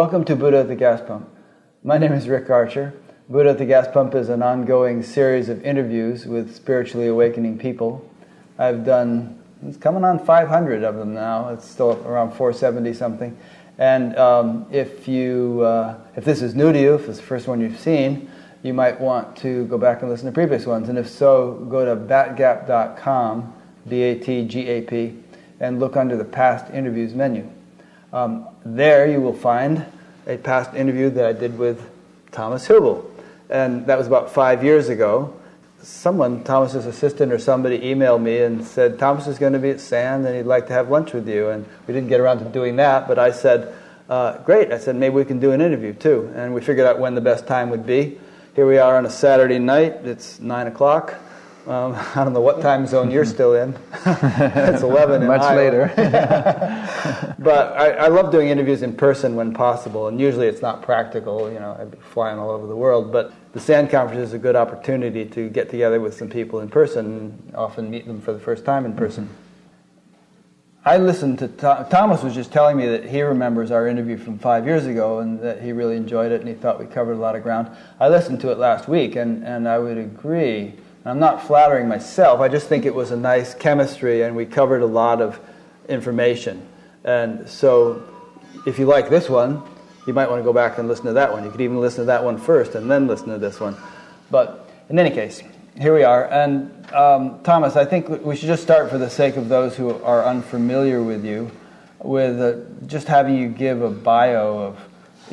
Welcome to Buddha at the Gas Pump. My name is Rick Archer. Buddha at the Gas Pump is an ongoing series of interviews with spiritually awakening people. I've done, it's coming on 500 of them now. It's still around 470 something. And um, if you, uh, if this is new to you, if it's the first one you've seen, you might want to go back and listen to previous ones. And if so, go to batgap.com, B-A-T-G-A-P, and look under the past interviews menu. Um, there you will find a past interview that I did with Thomas Hübl. And that was about five years ago. Someone, Thomas's assistant or somebody, emailed me and said, Thomas is going to be at SAND and he'd like to have lunch with you. And we didn't get around to doing that, but I said, uh, Great. I said, maybe we can do an interview too. And we figured out when the best time would be. Here we are on a Saturday night. It's 9 o'clock. Um, I don't know what time zone you're still in. it's 11 Much Iowa. later. but I, I, love doing interviews in person when possible, and usually it's not practical. You know, I'd be flying all over the world. But the SAND conference is a good opportunity to get together with some people in person and often meet them for the first time in person. I listened to Thomas was just telling me that he remembers our interview from five years ago and that he really enjoyed it and he thought we covered a lot of ground. I listened to it last week and, and I would agree I'm not flattering myself. I just think it was a nice chemistry, and we covered a lot of information. And so, if you like this one, you might want to go back and listen to that one. You could even listen to that one first and then listen to this one. But in any case, here we are. And um, Thomas, I think we should just start for the sake of those who are unfamiliar with you, with uh, just having you give a bio of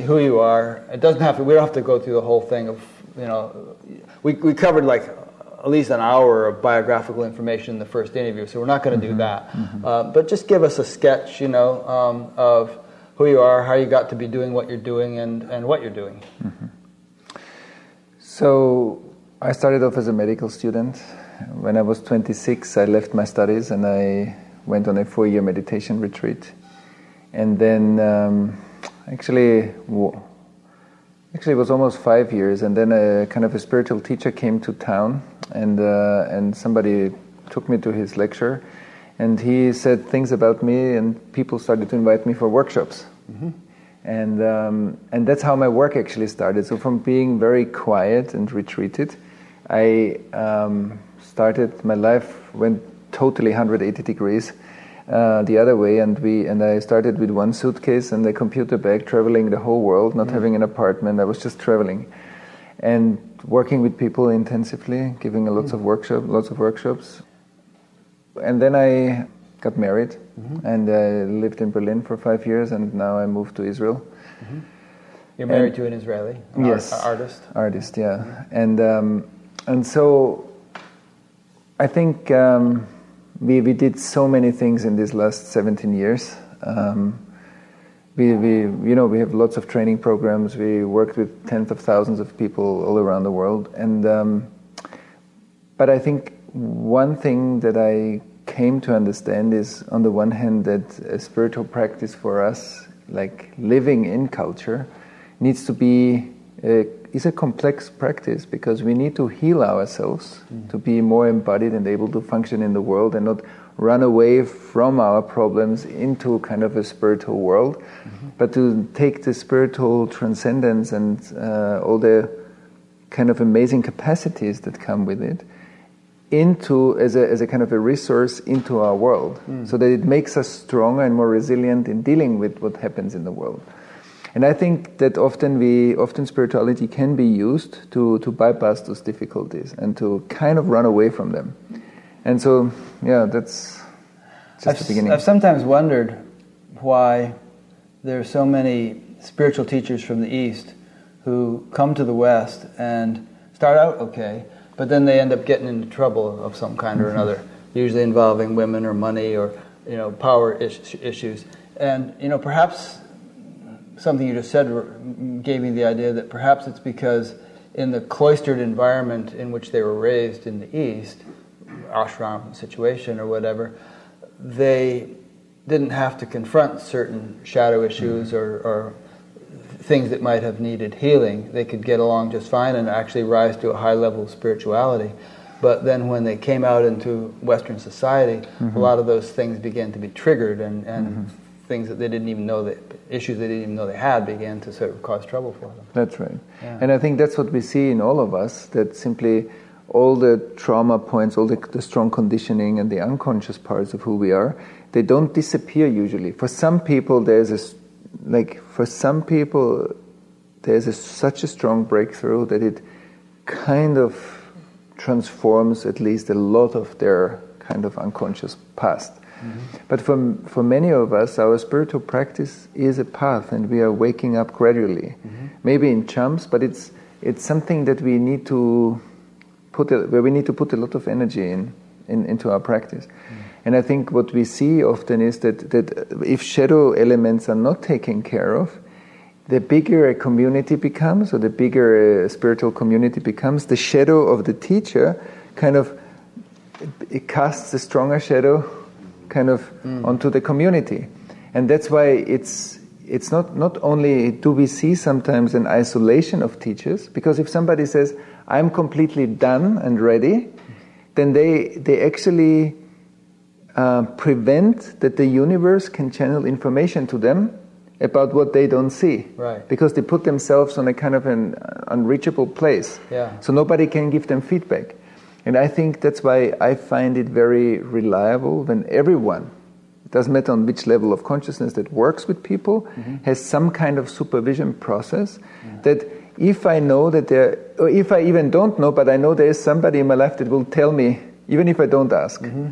who you are. It doesn't have to. We don't have to go through the whole thing of you know. We we covered like at least an hour of biographical information in the first interview, so we're not going to mm-hmm. do that. Mm-hmm. Uh, but just give us a sketch, you know, um, of who you are, how you got to be doing what you're doing, and, and what you're doing. Mm-hmm. So I started off as a medical student. When I was 26, I left my studies and I went on a four-year meditation retreat. And then, um, actually, Actually, it was almost five years, and then a kind of a spiritual teacher came to town, and uh, and somebody took me to his lecture, and he said things about me, and people started to invite me for workshops, mm-hmm. and um, and that's how my work actually started. So from being very quiet and retreated, I um, started my life went totally 180 degrees uh, the other way, and we and I started with one suitcase and a computer bag, traveling the whole world, not mm. having an apartment. I was just traveling, and working with people intensively, giving lots mm. of workshop, lots of workshops, and then I got married, mm-hmm. and I lived in Berlin for five years, and now I moved to Israel. Mm-hmm. You're married and, to an Israeli, an yes, art, artist. Artist, yeah, mm-hmm. and um, and so I think. Um, we, we did so many things in these last 17 years. Um, we, we, you know, we have lots of training programs. We worked with tens of thousands of people all around the world. And, um, but I think one thing that I came to understand is, on the one hand, that a spiritual practice for us, like living in culture, needs to be a is a complex practice because we need to heal ourselves mm. to be more embodied and able to function in the world and not run away from our problems into kind of a spiritual world, mm-hmm. but to take the spiritual transcendence and uh, all the kind of amazing capacities that come with it into as a, as a kind of a resource into our world mm. so that it makes us stronger and more resilient in dealing with what happens in the world. And I think that often we, often spirituality can be used to, to bypass those difficulties and to kind of run away from them. And so, yeah, that's just I've, the beginning. I've sometimes wondered why there are so many spiritual teachers from the East who come to the West and start out okay, but then they end up getting into trouble of some kind or mm-hmm. another, usually involving women or money or you know power is- issues. And you know perhaps something you just said gave me the idea that perhaps it's because in the cloistered environment in which they were raised in the East, ashram situation or whatever, they didn't have to confront certain shadow issues or, or things that might have needed healing. They could get along just fine and actually rise to a high level of spirituality. But then when they came out into Western society, mm-hmm. a lot of those things began to be triggered and, and mm-hmm things that they didn't even know that issues they didn't even know they had began to sort of cause trouble for them. That's right. Yeah. And I think that's what we see in all of us that simply all the trauma points, all the, the strong conditioning and the unconscious parts of who we are, they don't disappear usually. For some people, there's a, like, for some people, there's a, such a strong breakthrough that it kind of transforms at least a lot of their kind of unconscious past. Mm-hmm. But for, for many of us, our spiritual practice is a path, and we are waking up gradually. Mm-hmm. Maybe in chumps, but it's it's something that we need to put a, where we need to put a lot of energy in, in into our practice. Mm-hmm. And I think what we see often is that that if shadow elements are not taken care of, the bigger a community becomes, or the bigger a spiritual community becomes, the shadow of the teacher kind of it casts a stronger shadow kind of onto the community. And that's why it's it's not, not only do we see sometimes an isolation of teachers, because if somebody says, I'm completely done and ready, then they, they actually uh, prevent that the universe can channel information to them about what they don't see. Right. Because they put themselves on a kind of an unreachable place. Yeah. So nobody can give them feedback. And I think that's why I find it very reliable when everyone, it doesn't matter on which level of consciousness that works with people, mm-hmm. has some kind of supervision process that if I know that there, or if I even don't know, but I know there is somebody in my life that will tell me, even if I don't ask. Mm-hmm.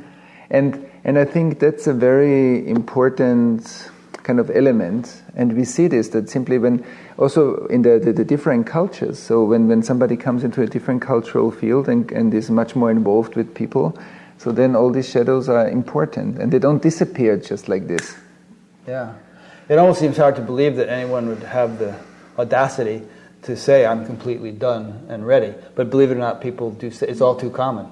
And, and I think that's a very important kind of element. And we see this that simply when, also in the, the, the different cultures, so when, when somebody comes into a different cultural field and, and is much more involved with people, so then all these shadows are important and they don't disappear just like this. Yeah. It almost seems hard to believe that anyone would have the audacity to say, I'm completely done and ready. But believe it or not, people do say it's all too common.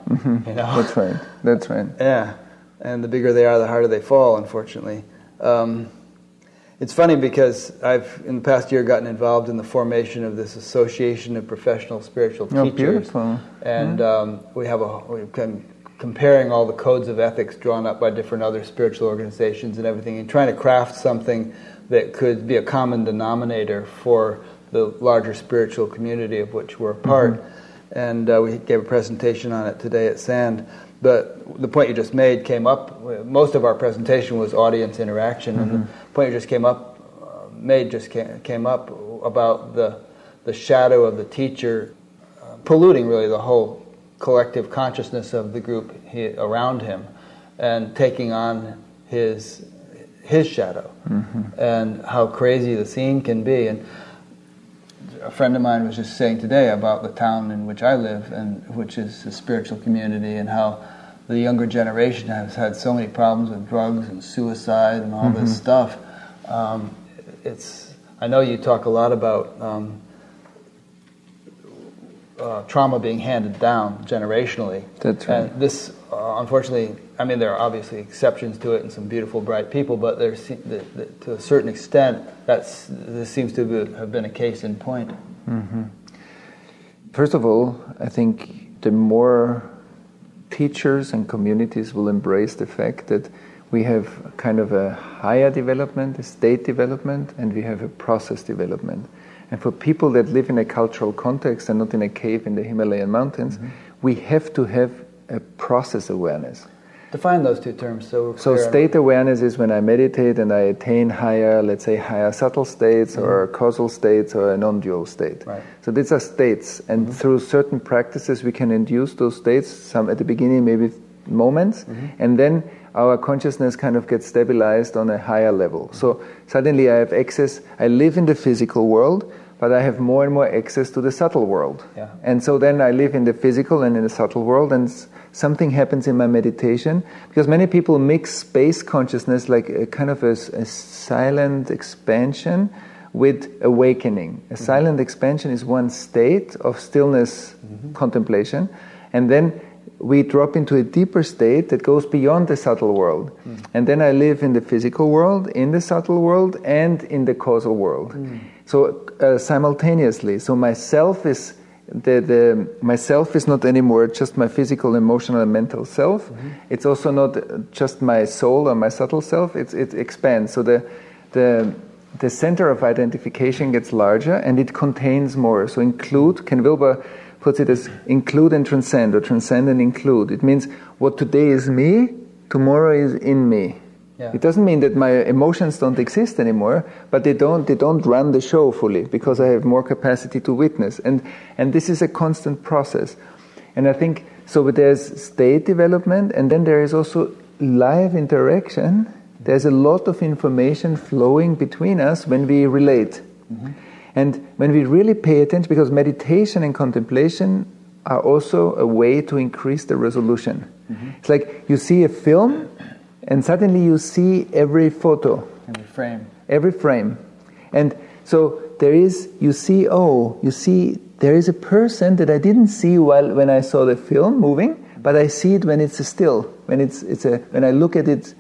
You know? That's right. That's right. Yeah. And the bigger they are, the harder they fall, unfortunately. Um, it's funny because I've, in the past year, gotten involved in the formation of this association of professional spiritual Oh, teachers. beautiful. And um, we have a, we've been comparing all the codes of ethics drawn up by different other spiritual organizations and everything, and trying to craft something that could be a common denominator for the larger spiritual community of which we're a part. And uh, we gave a presentation on it today at Sand. But the point you just made came up. Most of our presentation was audience interaction, and the point you just came up uh, made just came, came up about the the shadow of the teacher uh, polluting really the whole collective consciousness of the group he, around him, and taking on his his shadow, and how crazy the scene can be. And a friend of mine was just saying today about the town in which I live, and which is a spiritual community, and how the younger generation has had so many problems with drugs and suicide and all this stuff. Um, it's I know you talk a lot about um, uh, trauma being handed down generationally. That's right. And this, uh, unfortunately, I mean, there are obviously exceptions to it and some beautiful, bright people, but there's, the, the, to a certain extent, that's, this seems to be, have been a case in point. First of all, I think the more teachers and communities will embrace the fact that we have kind of a higher development, a state development, and we have a process development. And for people that live in a cultural context and not in a cave in the Himalayan mountains, mm-hmm. we have to have a process awareness. Define those two terms so So state awareness is when I meditate and I attain higher, let's say, higher subtle states or mm-hmm. causal states or a non-dual state. Right. So these are states, and mm-hmm. through certain practices we can induce those states. Some at the beginning, maybe moments, mm-hmm. and then our consciousness kind of gets stabilized on a higher level. So suddenly I have access. I live in the physical world, but I have more and more access to the subtle world. Yeah. And so then I live in the physical and in the subtle world, and something happens in my meditation. Because many people mix space consciousness like a kind of a silent expansion with awakening. A mm-hmm. silent expansion is one state of stillness mm-hmm. contemplation, and then we drop into a deeper state that goes beyond the subtle world. Mm. And then I live in the physical world, in the subtle world, and in the causal world. Mm. So uh, simultaneously, so myself is the, the myself is not anymore just my physical, emotional, and mental self. Mm-hmm. It's also not just my soul or my subtle self. It's, it expands. So the the the center of identification gets larger and it contains more. So include, Ken Wilber puts it as include and transcend, or transcend and include. It means what today is me, tomorrow is in me. Yeah. It doesn't mean that my emotions don't exist anymore, but they don't they don't run the show fully because I have more capacity to witness. And and this is a constant process. And I think so there's state development and then there is also live interaction. There's a lot of information flowing between us when we relate. Mm-hmm. And when we really pay attention, because meditation and contemplation are also a way to increase the resolution. Mm-hmm. It's like you see a film and suddenly you see every photo, every frame, every frame, and so there is. You see, oh, you see, there is a person that I didn't see while when I saw the film moving, but I see it when it's still, when it's it's a when I look at it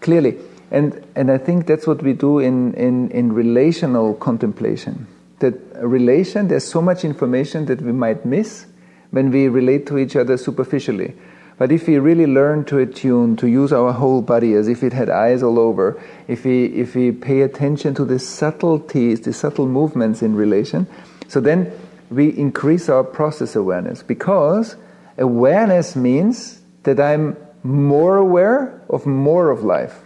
clearly, and and I think that's what we do in in in relational contemplation. That relation, there's so much information that we might miss when we relate to each other superficially. But if we really learn to attune, to use our whole body as if it had eyes all over, if we, if we pay attention to the subtleties, the subtle movements in relation, so then we increase our process awareness because awareness means that I'm more aware of more of life.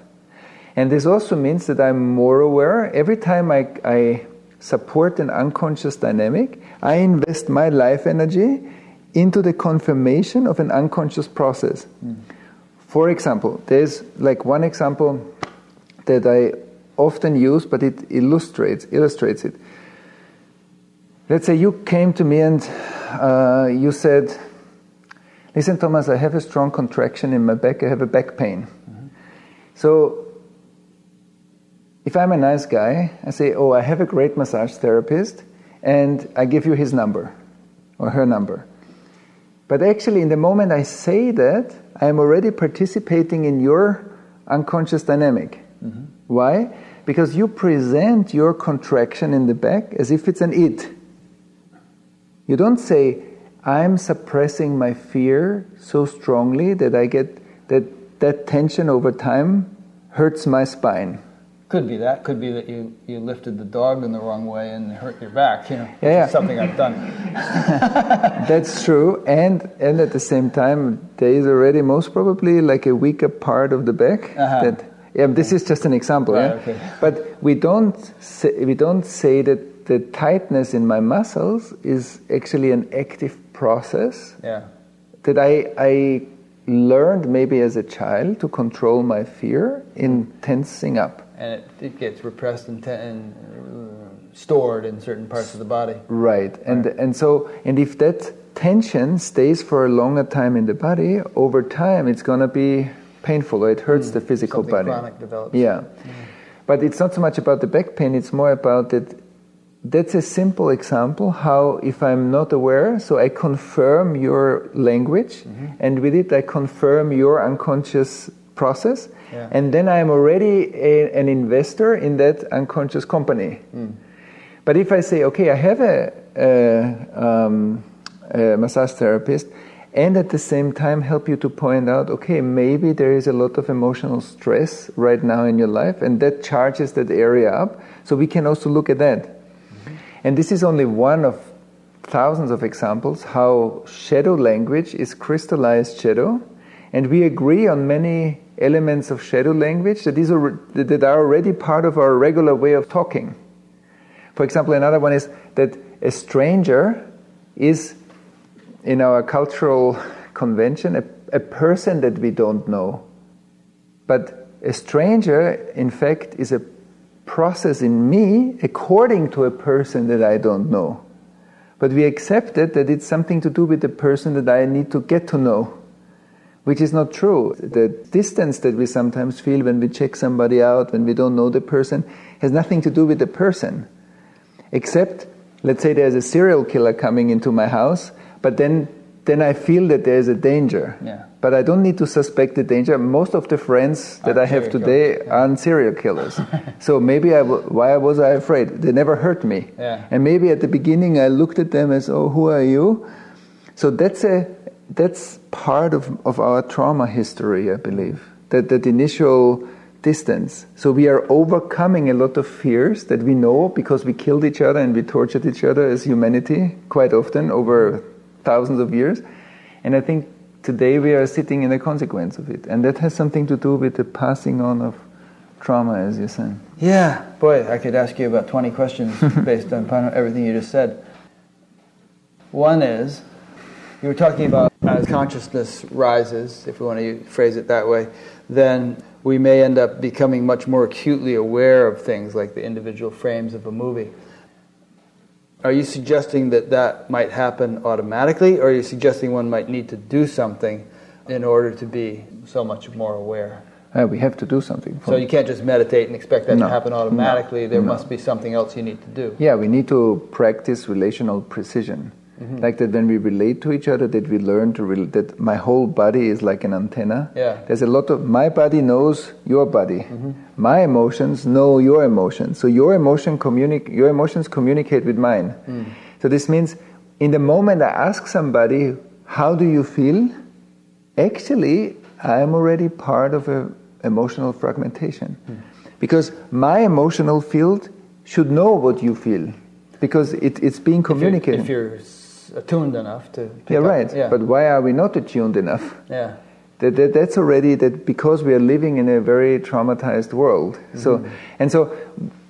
And this also means that I'm more aware every time I, I support an unconscious dynamic, I invest my life energy into the confirmation of an unconscious process. Mm. For example, there's like one example that I often use, but it illustrates illustrates it. Let's say you came to me and uh, you said, "Listen, Thomas, I have a strong contraction in my back. I have a back pain." Mm-hmm. So, if I'm a nice guy, I say, "Oh, I have a great massage therapist," and I give you his number or her number. But actually, in the moment I say that, I am already participating in your unconscious dynamic. Mm-hmm. Why? Because you present your contraction in the back as if it's an it. You don't say, I'm suppressing my fear so strongly that I get that that tension over time hurts my spine. Could be that. Could be that you, you lifted the dog in the wrong way and hurt your back. You know, yeah, yeah. something I've done. That's true, and and at the same time, there is already most probably like a weaker part of the back uh-huh. that. Yeah, this is just an example. Right, yeah, okay. but we don't say, we don't say that the tightness in my muscles is actually an active process. Yeah. That I I learned maybe as a child to control my fear in tensing up and it, it gets repressed and, te- and uh, stored in certain parts of the body. Right, and right. and so and if that tension stays for a longer time in the body, over time it's going to be painful or it hurts mm, the physical body. Chronic develops. Yeah, mm. but it's not so much about the back pain; it's more about that. That's a simple example how if I'm not aware, so I confirm your language, mm-hmm. and with it I confirm your unconscious process yeah. And then I'm already a, an investor in that unconscious company. Mm. But if I say, okay, I have a, a, um, a massage therapist, and at the same time help you to point out, okay, maybe there is a lot of emotional stress right now in your life, and that charges that area up. So we can also look at that. Mm-hmm. And this is only one of thousands of examples how shadow language is crystallized shadow, and we agree on many elements of shadow language that, is, that are already part of our regular way of talking. For example, another one is that a stranger is, in our cultural convention, a, a person that we don't know. But a stranger, in fact, is a process in me according to a person that I don't know. But we accepted that it's something to do with the person that I need to get to know which is not true. The distance that we sometimes feel when we check somebody out, when we don't know the person, has nothing to do with the person. Except, let's say there's a serial killer coming into my house, but then then I feel that there is a danger. Yeah. But I don't need to suspect the danger. Most of the friends that Are I have today killers, yeah. are serial killers. so maybe I w- why was I afraid? They never hurt me. Yeah. And maybe at the beginning I looked at them as, oh, who are you? So that's a that's part of, of our trauma history, I believe. That that initial distance. So we are overcoming a lot of fears that we know because we killed each other and we tortured each other as humanity quite often over thousands of years. And I think today we are sitting in the consequence of it. And that has something to do with the passing on of trauma, as you said. Yeah, boy, I could ask you about 20 questions based on everything you just said. One is, you were talking about as consciousness rises, if we want to phrase it that way, then we may end up becoming much more acutely aware of things like the individual frames of a movie. Are you suggesting that that might happen automatically, or are you suggesting one might need to do something in order to be so much more aware? Uh, we have to do something. So you can't just meditate and expect that No. to happen automatically. There No. must be something else you need to do. Yeah, we need to practice relational precision. Mm-hmm. Like that when we relate to each other, that we learn to that my whole body is like an antenna. Yeah. There's a lot of my body knows your body. Mm-hmm. My emotions know your emotions. So your emotion communi- your emotions communicate with mine. Mm. So this means in the moment I ask somebody, how do you feel? Actually, I am already part of a emotional fragmentation. Hmm. Because my emotional field should know what you feel. Because it, it's being If you're, communicated. if you're attuned enough to. Yeah, right. Yeah. But why are we not attuned enough? yeah. That, that, that's already that because we are living in a very traumatized world. So mm-hmm. and so,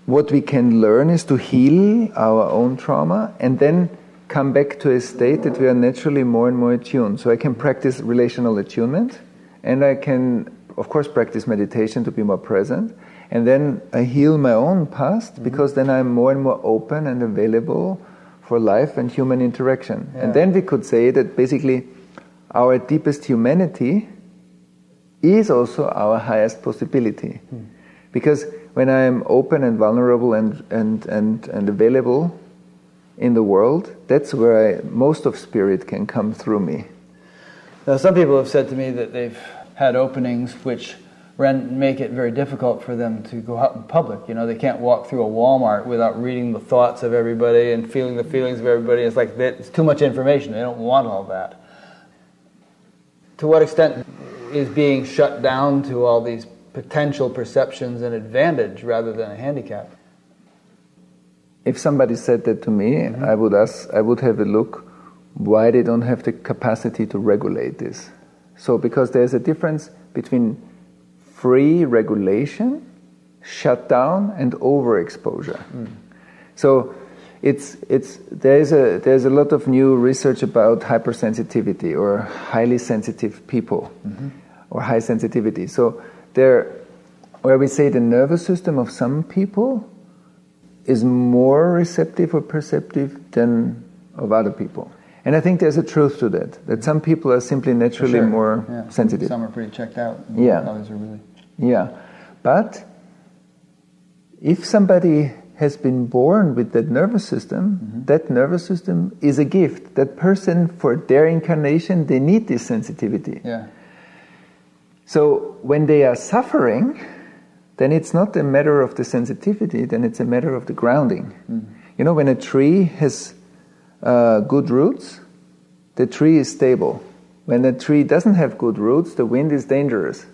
what we can learn is to heal our own trauma and then come back to a state that we are naturally more and more attuned. So I can practice relational attunement, and I can, of course, practice meditation to be more present. And then I heal my own past mm-hmm. because then I'm more and more open and available for life and human interaction. Yeah. And then we could say that basically our deepest humanity is also our highest possibility. Hmm. Because when I am open and vulnerable and, and, and, and available in the world, that's where I, most of spirit can come through me. Now, some people have said to me that they've had openings which ren- make it very difficult for them to go out in public. You know, they can't walk through a Walmart without reading the thoughts of everybody and feeling the feelings of everybody. It's like that, it's too much information. They don't want all that. To what extent is being shut down to all these potential perceptions an advantage rather than a handicap? If somebody said that to me, mm-hmm. I would ask, I would have a look why they don't have the capacity to regulate this. So, because there's a difference between free regulation, shutdown, and overexposure. Hmm. So, it's, it's, there's, a, there's a lot of new research about hypersensitivity or highly sensitive people mm-hmm. or high sensitivity. So, there, where we say the nervous system of some people is more receptive or perceptive than of other people. And I think there's a truth to that, that mm-hmm. some people are simply naturally Sure. more Yeah. sensitive. Some are pretty checked out. and Yeah. Others are really. Yeah. But if somebody has been born with that nervous system, mm-hmm. that nervous system is a gift. That person, for their incarnation, they need this sensitivity. Yeah. So when they are suffering, then it's not a matter of the sensitivity, then it's a matter of the grounding. Mm-hmm. You know, when a tree has uh, good roots, the tree is stable. When a tree doesn't have good roots, the wind is dangerous.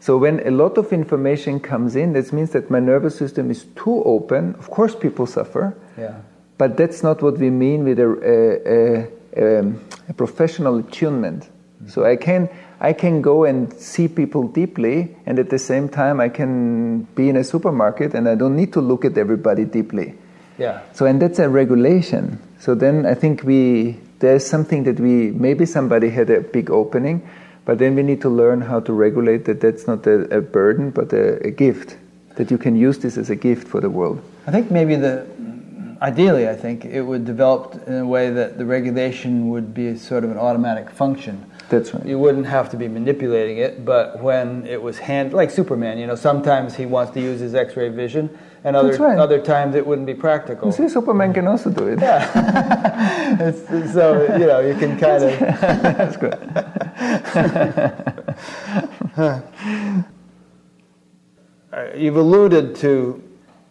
So when a lot of information comes in, that means that my nervous system is too open. Of course, people suffer, Yeah. but that's not what we mean with a, a, a, um, a professional attunement. So I can I can go and see people deeply, and at the same time I can be in a supermarket, and I don't need to look at everybody deeply. Yeah. So and that's a regulation. So then I think we there's something that we maybe somebody had a big opening, but then we need to learn how to regulate that. That's not a, a burden, but a, a gift. That you can use this as a gift for the world. I think maybe the ideally, I think it would develop in a way that the regulation would be sort of an automatic function. That's right. You wouldn't have to be manipulating it, but when it was hand like Superman, you know, sometimes he wants to use his X-ray vision, and other right. other times it wouldn't be practical. You see, Superman can also do it. Yeah. It's- so you know, you can kind of. That's good. Uh, You've alluded to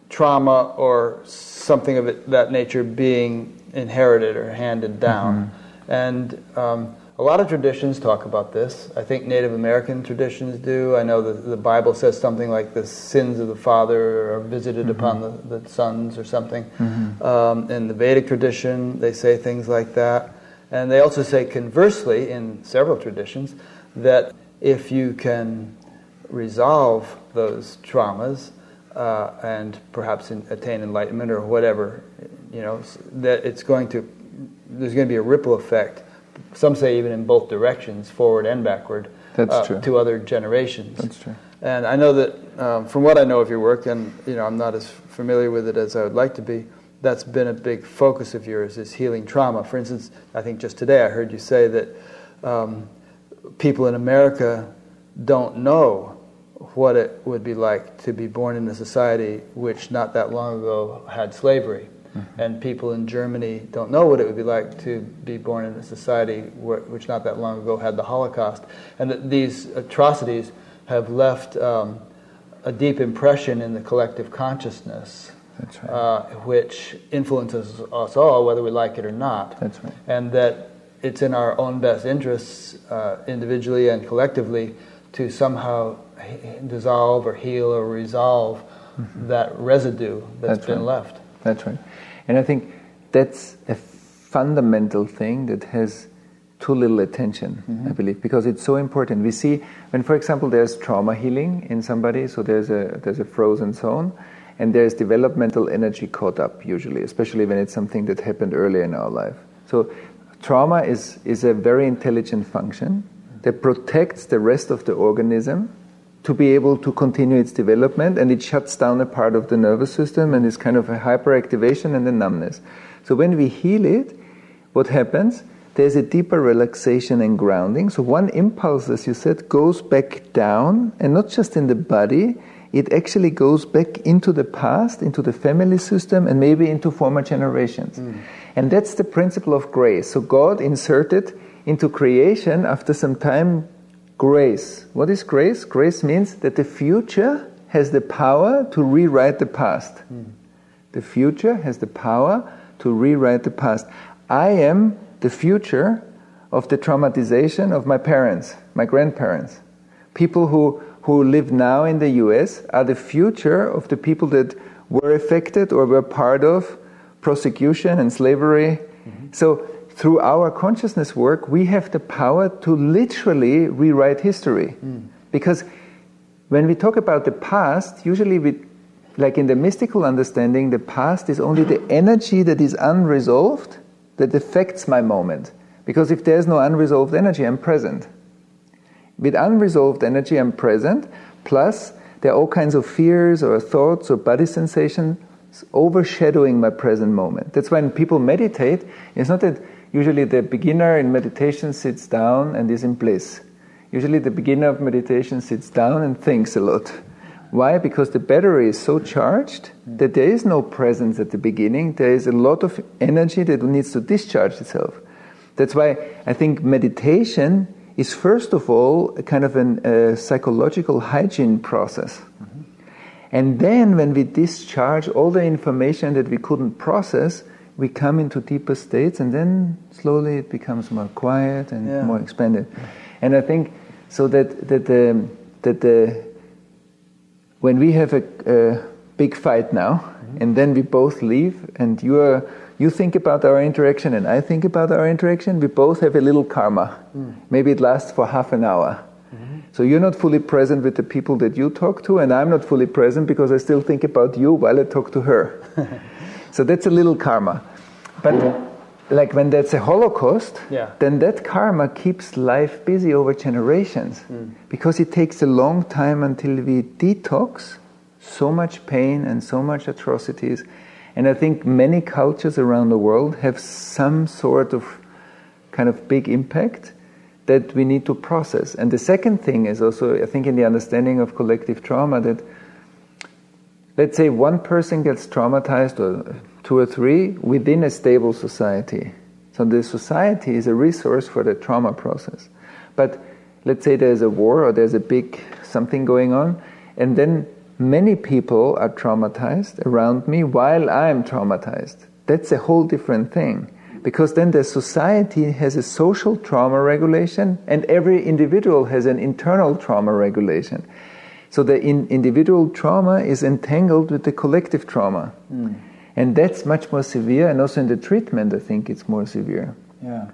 trauma or something of it, that nature being inherited or handed down. And um, a lot of traditions talk about this. I think Native American traditions do. I know that the Bible says something like the sins of the father are visited upon the, the sons or something. Um, in the Vedic tradition, they say things like that. And they also say, conversely, in several traditions, that if you can resolve those traumas uh, and perhaps in, attain enlightenment or whatever, you know, that it's going to, there's going to be a ripple effect. Some say even in both directions, forward and backward, That's uh, true. to other generations. That's true. And I know that um, from what I know of your work, and you know, I'm not as familiar with it as I would like to be. That's been a big focus of yours is healing trauma. For instance, I think just today I heard you say that um, people in America don't know what it would be like to be born in a society which not that long ago had slavery. And people in Germany don't know what it would be like to be born in a society where, which not that long ago had the Holocaust. And that these atrocities have left um, a deep impression in the collective consciousness, right. uh, which influences us all, whether we like it or not That's right. and that it's in our own best interests, uh, individually and collectively, to somehow dissolve or heal or resolve that residue that's Mm-hmm. That's been right. left. That's right. And I think that's a fundamental thing that has too little attention, I mm-hmm. believe, because it's so important. We see when, for example, there's trauma healing in somebody, so there's a there's a frozen zone, and there's developmental energy caught up usually, especially when it's something that happened earlier in our life. So trauma is is a very intelligent function that protects the rest of the organism to be able to continue its development and it shuts down a part of the nervous system and is kind of a hyperactivation and a numbness. So when we heal it, what happens? There's a deeper relaxation and grounding. So one impulse, as you said, goes back down and not just in the body, it actually goes back into the past, into the family system, and maybe into former generations. Mm. And that's the principle of grace. So God inserted into creation after some time grace. What is grace? Grace means that the future has the power to rewrite the past. Hmm. The future has the power to rewrite the past. I am the future of the traumatization of my parents, my grandparents. People who, who live now in the US are the future of the people that were affected or were part of prosecution and slavery. Mm-hmm. So, through our consciousness work, we have the power to literally rewrite history. Hmm. Because when we talk about the past, usually we, like in the mystical understanding, the past is only the energy that is unresolved that affects my moment. Because if there's no unresolved energy, I'm present. With unresolved energy, I'm present, plus there are all kinds of fears or thoughts or body sensations overshadowing my present moment. That's when people meditate, it's not that usually the beginner in meditation sits down and is in bliss. Usually the beginner of meditation sits down and thinks a lot. Why? Because the battery is so charged that there is no presence at the beginning. There is a lot of energy that needs to discharge itself. That's why I think meditation is first of all a kind of an, a psychological hygiene process. Mm-hmm. And then when we discharge all the information that we couldn't process, we come into deeper states and then slowly it becomes more quiet and Yeah. more expanded. And I think so that, that, the, that the, when we have a, a big fight now mm-hmm. and then we both leave and you are you think about our interaction and I think about our interaction, we both have a little karma. Mm. Maybe it lasts for half an hour. Mm-hmm. So you're not fully present with the people that you talk to, and I'm not fully present because I still think about you while I talk to her. so that's a little karma. But like when that's a holocaust, Yeah. then that karma keeps life busy over generations hmm. because it takes a long time until we detox so much pain and so much atrocities And I think many cultures around the world have some sort of kind of big impact that we need to process. And the second thing is also, I think, in the understanding of collective trauma, that let's say one person gets traumatized, or two or three, within a stable society. So the society is a resource for the trauma process. But let's say there's a war or there's a big something going on, and then many people are traumatized around me while I'm traumatized. That's a whole different thing because then the society has a social trauma regulation and every individual has an internal trauma regulation. So the in individual trauma is entangled with the collective trauma. Mm. And that's much more severe, and also in the treatment, I think it's more severe. Yeah.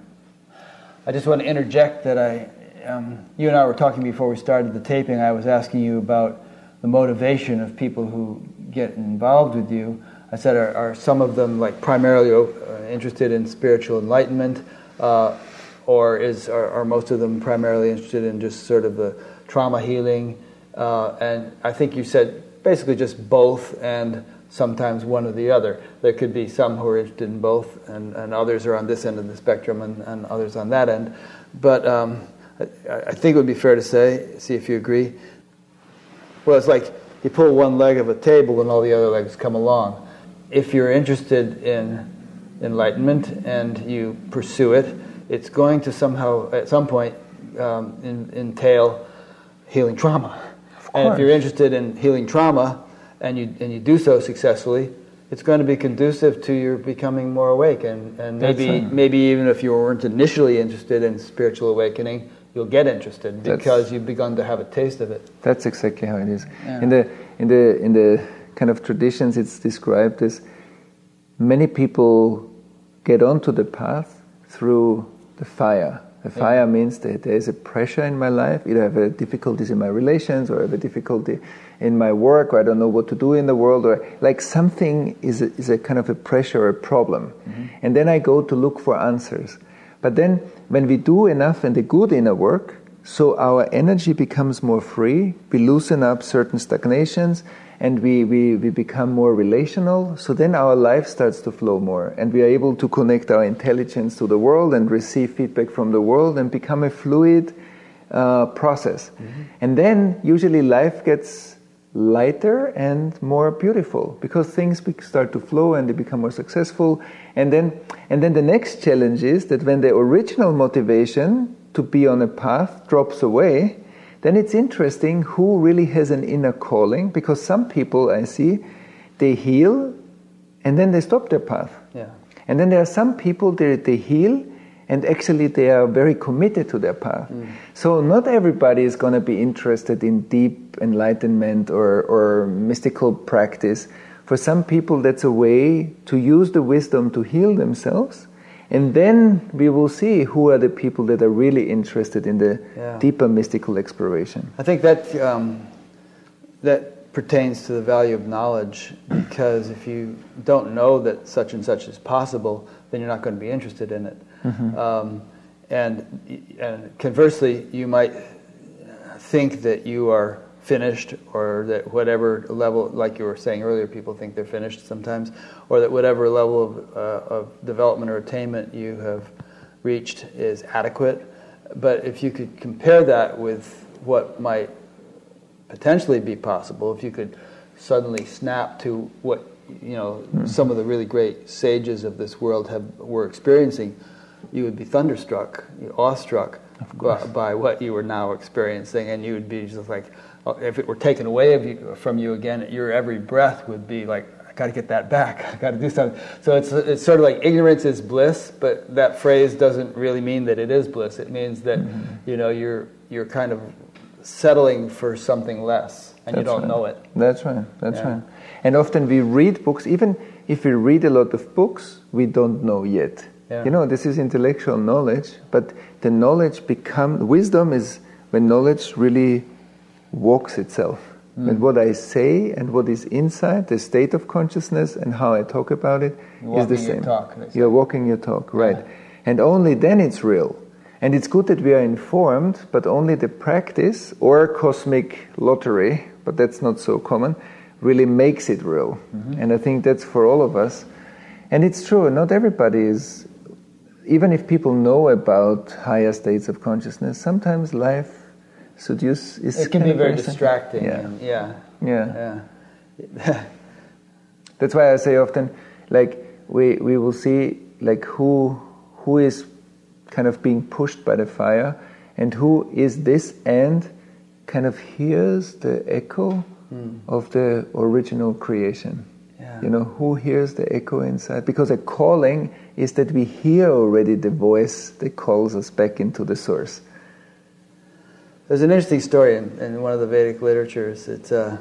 I just want to interject that I, um, you and I were talking before we started the taping. I was asking you about the motivation of people who get involved with you. I said, are, are some of them like primarily uh, interested in spiritual enlightenment, uh, or is are, are, most of them primarily interested in just sort of the trauma healing? Uh, and I think you said basically just both, and sometimes one or the other. There could be some who are interested in both, and, and others are on this end of the spectrum, and, and others on that end. But um, I, I think it would be fair to say, see if you agree. Well, it's like you pull one leg of a table, and all the other legs come along if you're interested in enlightenment and you pursue it, it's going to somehow, at some point, um, in, entail healing trauma. And if you're interested in healing trauma and you, and you do so successfully, it's going to be conducive to your becoming more awake. And, and maybe, maybe even if you weren't initially interested in spiritual awakening, you'll get interested because that's, you've begun to have a taste of it. That's exactly how it is. Yeah. In the in the in the kind of traditions, it's described as many people get onto the path through the fire. The fire means that there is a pressure in my life. Either I have difficulties in my relations, or I have a difficulty in my work, or I don't know what to do in the world, or like something is a, is a kind of a pressure or a problem. Mm-hmm. And then I go to look for answers. But then when we do enough and the good inner work, so our energy becomes more free, we loosen up certain stagnations, and we, we, we become more relational. So then our life starts to flow more, and we are able to connect our intelligence to the world and receive feedback from the world and become a fluid uh, process. Mm-hmm. And then usually life gets lighter and more beautiful because things start to flow and they become more successful. And then, and then the next challenge is that when the original motivation to be on a path drops away, then it's interesting who really has an inner calling because some people I see they heal and then they stop their path. Yeah. And then there are some people they, they heal and actually they are very committed to their path. Mm. So not everybody is going to be interested in deep enlightenment or, or mystical practice. For some people, that's a way to use the wisdom to heal themselves and then we will see who are the people that are really interested in the yeah. deeper mystical exploration. I think that um, that pertains to the value of knowledge because if you don't know that such and such is possible, then you're not going to be interested in it. Mm-hmm. Um, and, and conversely, you might think that you are finished or that whatever level, like you were saying earlier, people think they're finished sometimes, or that whatever level of, uh, of development or attainment you have reached is adequate. But if you could compare that with what might potentially be possible, if you could suddenly snap to what you know mm-hmm. some of the really great sages of this world have were experiencing, you would be thunderstruck, awestruck by, by, what you were now experiencing, and you would be just like, if it were taken away you, from you again, your every breath would be like, I got to get that back. I got to do something. So it's it's sort of like ignorance is bliss, but that phrase doesn't really mean that it is bliss. It means that mm-hmm. you know you're you're kind of settling for something less, and That's you don't right. know it. That's right. That's yeah. right. And often we read books, even if we read a lot of books, we don't know yet. Yeah. You know, this is intellectual knowledge, but the knowledge become wisdom is when knowledge really walks itself. Mm. And what I say and what is inside, the state of consciousness and how I talk about it is the same. Talk, You're walking your talk, right. Yeah. And only then it's real. And it's good that we are informed, but only the practice or cosmic lottery, but that's not so common, really makes it real. Mm-hmm. And I think that's for all of us. And it's true, not everybody is, even if people know about higher states of consciousness, sometimes life seduce is. It can be very distracting. Yeah. And, yeah. Yeah. yeah. That's why I say often, like, we, we will see, like, who, who is kind of being pushed by the fire and who is this and kind of hears the echo mm. of the original creation. Yeah. You know, who hears the echo inside? Because a calling is that we hear already the voice that calls us back into the source. There's an interesting story in, in one of the Vedic literatures. It's, uh,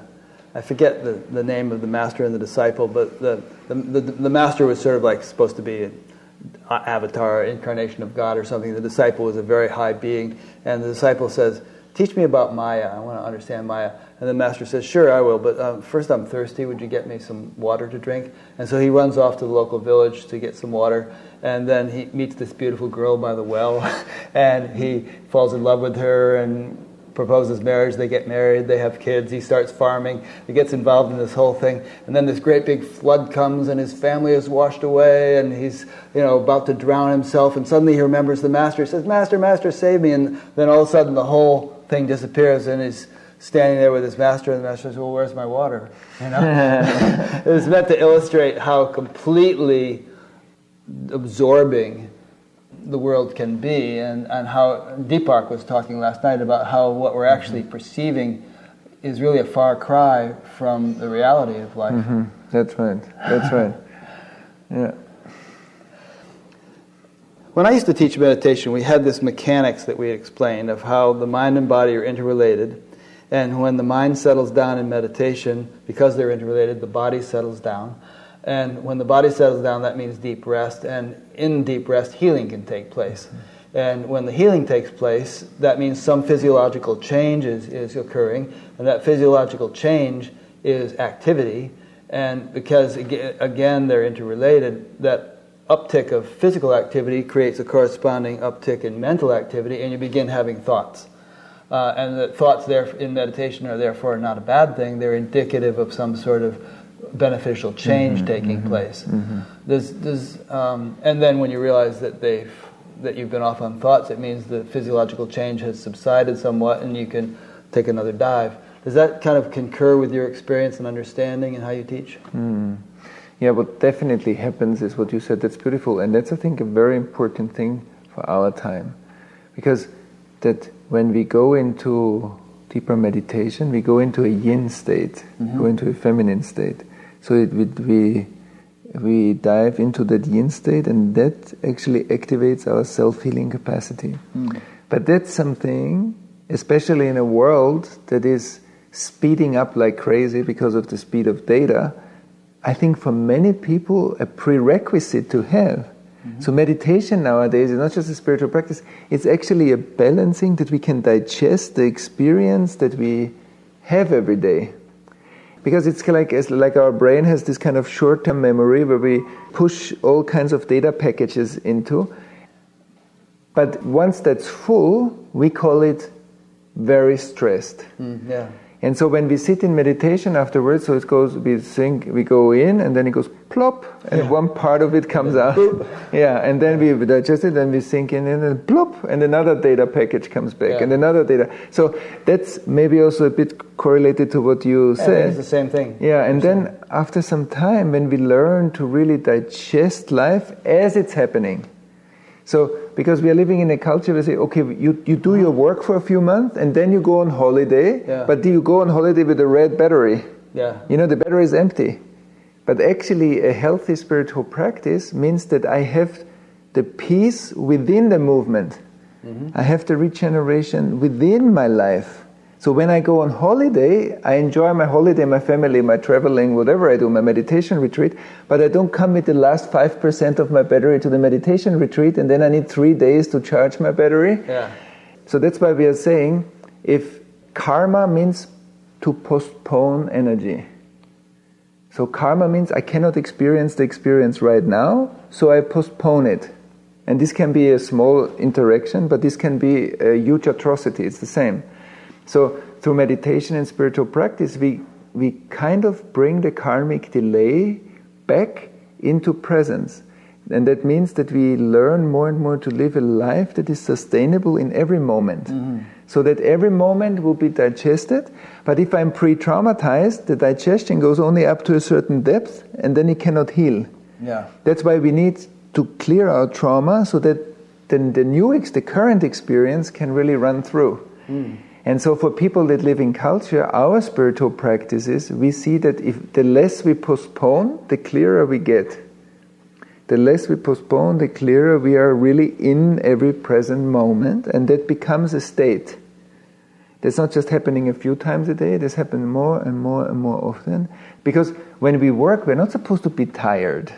I forget the, the name of the master and the disciple, but the, the, the, the master was sort of like supposed to be an avatar, incarnation of God or something. The disciple was a very high being, and the disciple says, Teach me about Maya. I want to understand Maya. And the master says, Sure, I will, but um, first I'm thirsty. Would you get me some water to drink? And so he runs off to the local village to get some water. And then he meets this beautiful girl by the well, and he falls in love with her and proposes marriage. They get married, they have kids. He starts farming. He gets involved in this whole thing. And then this great big flood comes, and his family is washed away, and he's you know about to drown himself. And suddenly he remembers the master. He says, "Master, master, save me!" And then all of a sudden the whole thing disappears and he's standing there with his master and the master says well where's my water you know it was meant to illustrate how completely absorbing the world can be and, and how deepak was talking last night about how what we're actually mm-hmm. perceiving is really a far cry from the reality of life mm-hmm. that's right that's right yeah when I used to teach meditation, we had this mechanics that we explained of how the mind and body are interrelated. And when the mind settles down in meditation, because they're interrelated, the body settles down. And when the body settles down, that means deep rest. And in deep rest, healing can take place. And when the healing takes place, that means some physiological change is, is occurring. And that physiological change is activity. And because, again, they're interrelated, that uptick of physical activity creates a corresponding uptick in mental activity, and you begin having thoughts. Uh, and the thoughts there in meditation are therefore not a bad thing. They're indicative of some sort of beneficial change mm-hmm, taking mm-hmm, place. Mm-hmm. There's, there's, um, and then when you realize that they've that you've been off on thoughts, it means the physiological change has subsided somewhat, and you can take another dive. Does that kind of concur with your experience and understanding and how you teach? Mm. Yeah, what definitely happens is what you said, that's beautiful. And that's, I think, a very important thing for our time. Because that when we go into deeper meditation, we go into a yin state, mm-hmm. go into a feminine state. So it, we, we dive into that yin state, and that actually activates our self healing capacity. Mm. But that's something, especially in a world that is speeding up like crazy because of the speed of data I think for many people, a prerequisite to have. Mm-hmm. So, meditation nowadays is not just a spiritual practice, it's actually a balancing that we can digest the experience that we have every day. Because it's like, it's like our brain has this kind of short term memory where we push all kinds of data packages into. But once that's full, we call it very stressed. Mm, yeah. And so when we sit in meditation afterwards, so it goes, we think, we go in, and then it goes plop, and yeah. one part of it comes out. yeah, and then we digest it, and we sink in, and then plop, and another data package comes back, yeah. and another data. So that's maybe also a bit correlated to what you yeah, said. It's the same thing. Yeah, and then after some time, when we learn to really digest life as it's happening, so, because we are living in a culture where we say, okay, you, you do your work for a few months and then you go on holiday, yeah. but do you go on holiday with a red battery? Yeah. You know, the battery is empty. But actually, a healthy spiritual practice means that I have the peace within the movement. Mm-hmm. I have the regeneration within my life. So when I go on holiday, I enjoy my holiday, my family, my traveling, whatever I do, my meditation retreat, but I don't come with the last 5% of my battery to the meditation retreat and then I need three days to charge my battery. Yeah. So that's why we are saying if karma means to postpone energy. So karma means I cannot experience the experience right now, so I postpone it. And this can be a small interaction, but this can be a huge atrocity. It's the same. So through meditation and spiritual practice, we we kind of bring the karmic delay back into presence. And that means that we learn more and more to live a life that is sustainable in every moment. Mm-hmm. So that every moment will be digested. But if I'm pre traumatized, the digestion goes only up to a certain depth and then it cannot heal. Yeah. That's why we need to clear our trauma so that then the new, ex- the current experience can really run through. Mm. And so, for people that live in culture, our spiritual practices, we see that if the less we postpone, the clearer we get. The less we postpone, the clearer we are really in every present moment, and that becomes a state. That's not just happening a few times a day, this happens more and more and more often. Because when we work, we're not supposed to be tired.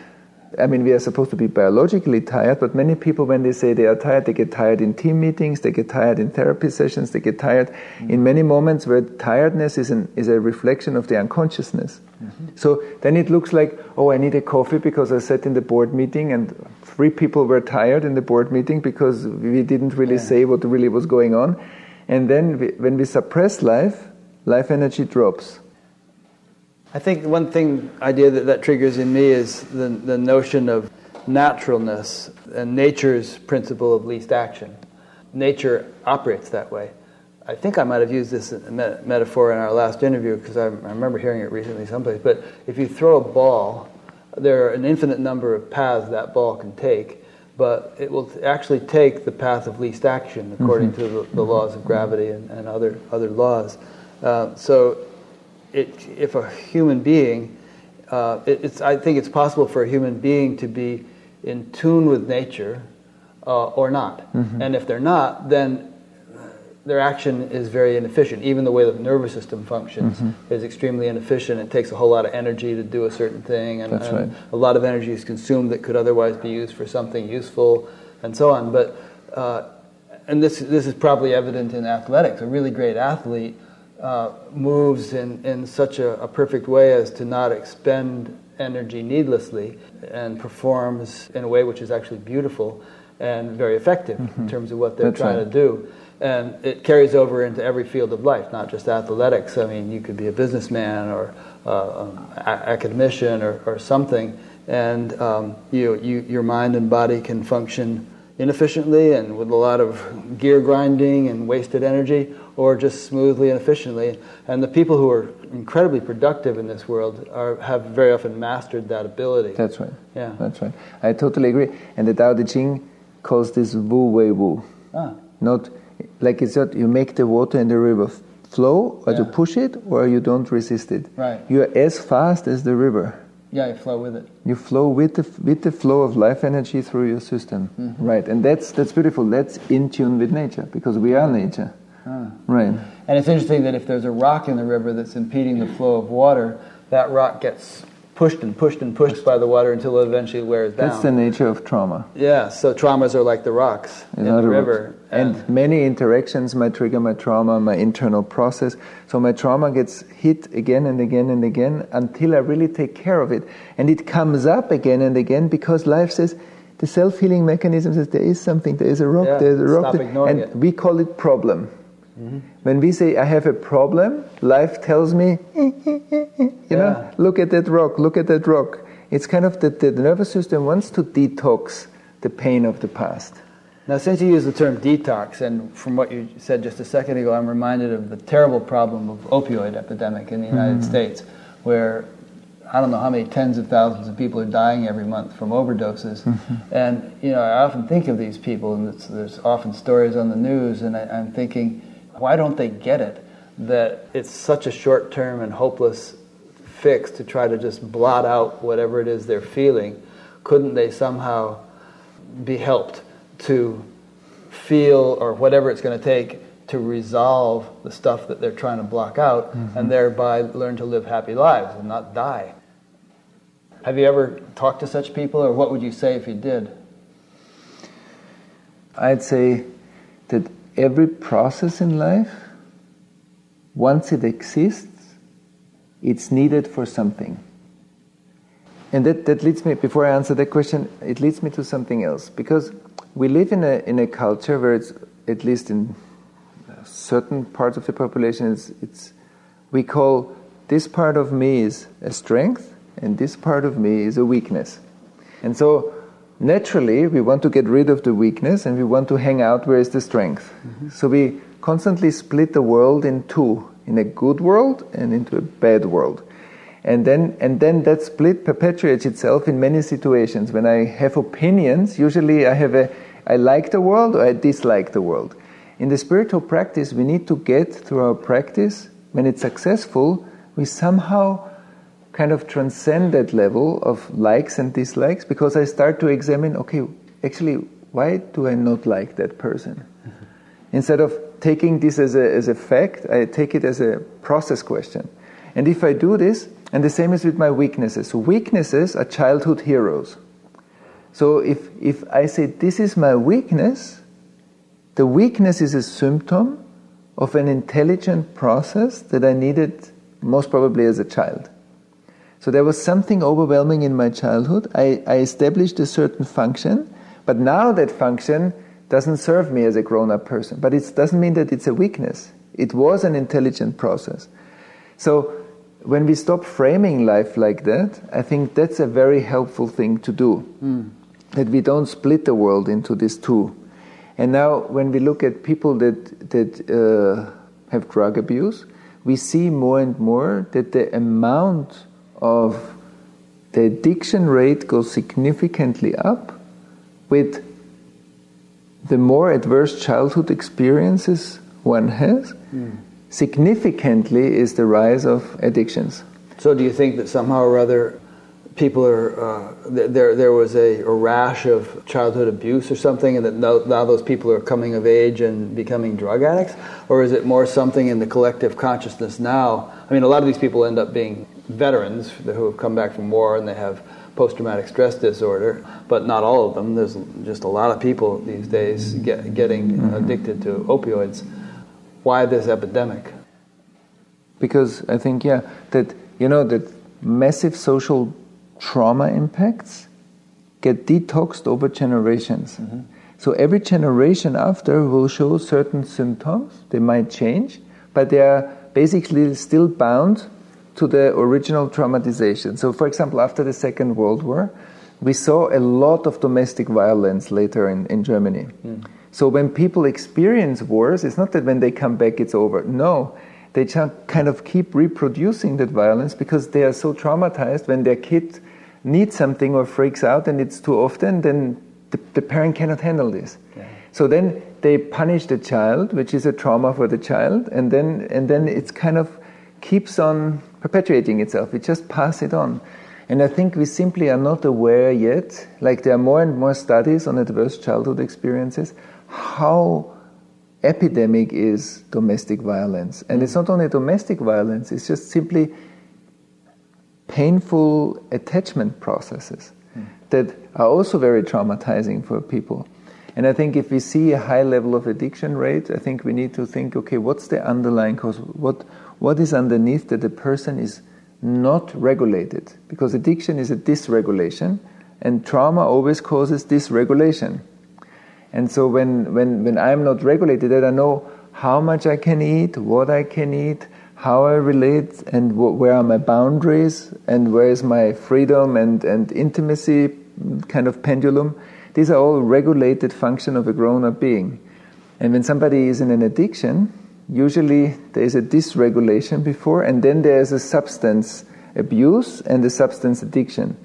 I mean, we are supposed to be biologically tired, but many people, when they say they are tired, they get tired in team meetings, they get tired in therapy sessions, they get tired mm-hmm. in many moments where tiredness is, an, is a reflection of the unconsciousness. Mm-hmm. So then it looks like, oh, I need a coffee because I sat in the board meeting and three people were tired in the board meeting because we didn't really yeah. say what really was going on. And then we, when we suppress life, life energy drops. I think one thing idea that, that triggers in me is the, the notion of naturalness and nature's principle of least action. Nature operates that way. I think I might have used this metaphor in our last interview because I, I remember hearing it recently someplace. But if you throw a ball, there are an infinite number of paths that ball can take, but it will actually take the path of least action according mm-hmm. to the, the, laws of gravity and, and other other laws. Uh, so it, if a human being, uh, it, it's, I think it's possible for a human being to be in tune with nature uh, or not. Mm-hmm. And if they're not, then their action is very inefficient. Even the way the nervous system functions mm-hmm. is extremely inefficient. It takes a whole lot of energy to do a certain thing, and, and right. a lot of energy is consumed that could otherwise be used for something useful, and so on. But uh, and this this is probably evident in athletics. A really great athlete uh, moves in, in such a, a, perfect way as to not expend energy needlessly and performs in a way which is actually beautiful and very effective mm-hmm. in terms of what they're That's trying right. to do. And it carries over into every field of life, not just athletics. I mean, you could be a businessman or uh, um, a- academician or, or something, and um, you, you, your mind and body can function inefficiently and with a lot of gear grinding and wasted energy, or just smoothly and efficiently. And the people who are incredibly productive in this world are, have very often mastered that ability. That's right. Yeah. That's right. I totally agree. And the Tao Te Ching calls this Wu Wei Wu. Ah. Not like it's not you make the water in the river flow, or yeah. you push it, or you don't resist it. Right. You are as fast as the river. Yeah, you flow with it. You flow with the with the flow of life energy through your system, mm-hmm. right? And that's that's beautiful. That's in tune with nature because we are nature. Ah. Right. And it's interesting that if there's a rock in the river that's impeding the flow of water, that rock gets pushed and pushed and pushed by the water until it eventually wears down. That's the nature of trauma. Yeah, so traumas are like the rocks in, in the river. And, and, many interactions might trigger my trauma, my internal process. So my trauma gets hit again and again and again until I really take care of it. And it comes up again and again because life says, the self-healing mechanism says there is something, there is a rock, yeah, there is a rock. Stop ignoring and it. we call it problem. Mm-hmm. When we say, I have a problem, life tells me, you yeah. know, look at that rock, look at that rock. It's kind of that the nervous system wants to detox the pain of the past. Now, since you use the term detox, and from what you said just a second ago, I'm reminded of the terrible problem of opioid epidemic in the United mm-hmm. States, where I don't know how many tens of thousands of people are dying every month from overdoses. Mm-hmm. And you know, I often think of these people, and there's often stories on the news, and I, I'm thinking, why don't they get it that it's such a short term and hopeless fix to try to just blot out whatever it is they're feeling? Couldn't they somehow be helped to feel or whatever it's going to take to resolve the stuff that they're trying to block out mm-hmm. and thereby learn to live happy lives and not die? Have you ever talked to such people, or what would you say if you did? I'd say every process in life, once it exists, it's needed for something. And that, that leads me, before I answer that question, it leads me to something else. Because we live in a, in a culture where it's, at least in certain parts of the population, it's, it's we call this part of me is a strength and this part of me is a weakness. And so naturally we want to get rid of the weakness and we want to hang out where is the strength. Mm-hmm. So we constantly split the world in two, in a good world and into a bad world. And then, and then that split perpetuates itself in many situations. When I have opinions, usually I have a, I like the world or I dislike the world. In the spiritual practice, we need to get through our practice, when it's successful, we somehow kind of transcend that level of likes and dislikes because I start to examine okay, actually, why do I not like that person? Mm-hmm. Instead of taking this as a, as a fact, I take it as a process question. And if I do this, and the same is with my weaknesses. So, weaknesses are childhood heroes. So, if, if I say this is my weakness, the weakness is a symptom of an intelligent process that I needed most probably as a child. So there was something overwhelming in my childhood. I, I established a certain function, but now that function doesn't serve me as a grown up person. But it doesn't mean that it's a weakness. It was an intelligent process. So when we stop framing life like that, I think that's a very helpful thing to do. Mm. That we don't split the world into these two. And now, when we look at people that that uh, have drug abuse, we see more and more that the amount of the addiction rate goes significantly up with the more adverse childhood experiences one has, mm. significantly is the rise of addictions. So, do you think that somehow or other people are uh, there? There was a, a, rash of childhood abuse or something, and that now, now, those people are coming of age and becoming drug addicts, or is it more something in the collective consciousness now? I mean, a lot of these people end up being veterans who have come back from war and they have post-traumatic stress disorder, but not all of them. There's just a lot of people these days get, getting mm-hmm. addicted to opioids. Why this epidemic? Because I think, yeah, that you know that massive social trauma impacts get detoxed over generations. Mm-hmm. So every generation after will show certain symptoms. They might change, but they are basically still bound to the original traumatization. So, for example, after the Second World War, we saw a lot of domestic violence later in, in Germany. Mm. So, when people experience wars, it's not that when they come back it's over. No, they just kind of keep reproducing that violence because they are so traumatized when their kid needs something or freaks out and it's too often, then the, the parent cannot handle this. Yeah. So then they punish the child, which is a trauma for the child, and then and then it's kind of keeps on perpetuating itself. We just pass it on. And I think we simply are not aware yet, like there are more and more studies on adverse childhood experiences, how epidemic is domestic violence. And it's not only domestic violence, it's just simply painful attachment processes mm. that are also very traumatizing for people. And I think if we see a high level of addiction rate, I think we need to think, okay, what's the underlying cause? What, what is underneath that the person is not regulated? Because addiction is a dysregulation, and trauma always causes dysregulation. And so when, when, when I'm not regulated, that I know how much I can eat, what I can eat, how I relate, and wh- where are my boundaries, and where is my freedom and, and intimacy kind of pendulum. These are all regulated function of a grown-up being. And when somebody is in an addiction, usually there is a dysregulation before, and then there is a substance abuse and a substance addiction.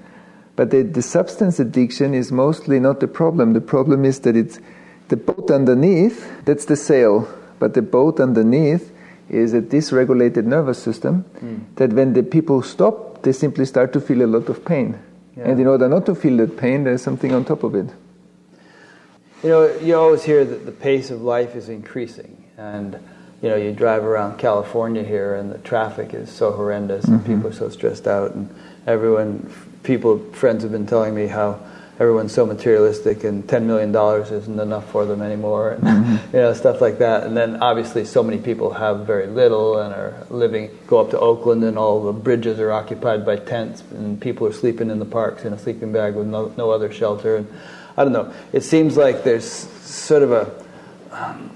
But the, the substance addiction is mostly not the problem. The problem is that it's the boat underneath, that's the sail, but the boat underneath is a dysregulated nervous system mm. that when the people stop, they simply start to feel a lot of pain. Yeah. And in order not to feel that pain, there's something on top of it. You know, you always hear that the pace of life is increasing, and you know, you drive around California here and the traffic is so horrendous and mm-hmm. people are so stressed out and everyone, people, friends have been telling me how everyone's so materialistic and $10 million isn't enough for them anymore and mm-hmm. you know stuff like that and then obviously so many people have very little and are living go up to oakland and all the bridges are occupied by tents and people are sleeping in the parks in a sleeping bag with no, no other shelter and i don't know it seems like there's sort of a um,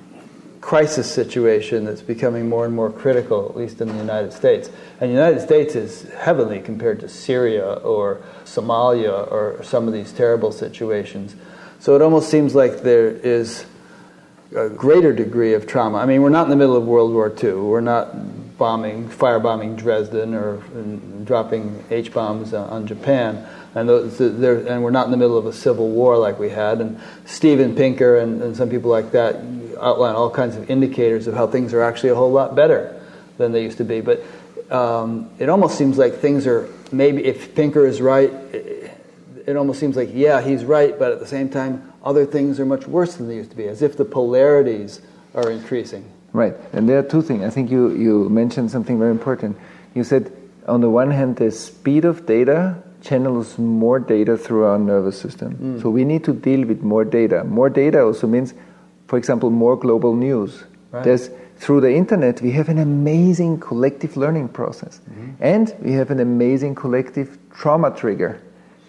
crisis situation that's becoming more and more critical, at least in the United States. And the United States is heavily compared to Syria or Somalia or some of these terrible situations. So it almost seems like there is a greater degree of trauma. I mean, we're not in the middle of World War II. We're not bombing, firebombing Dresden or dropping H bombs on Japan. And, those, and we're not in the middle of a civil war like we had. And Steven Pinker and, and some people like that outline all kinds of indicators of how things are actually a whole lot better than they used to be. But um, it almost seems like things are maybe, if Pinker is right, it almost seems like, yeah, he's right, but at the same time, other things are much worse than they used to be, as if the polarities are increasing. Right, and there are two things. I think you, you mentioned something very important. You said, on the one hand, the speed of data channels more data through our nervous system. Mm. So we need to deal with more data. More data also means, for example, more global news. Right. There's through the internet we have an amazing collective learning process, mm-hmm. and we have an amazing collective trauma trigger.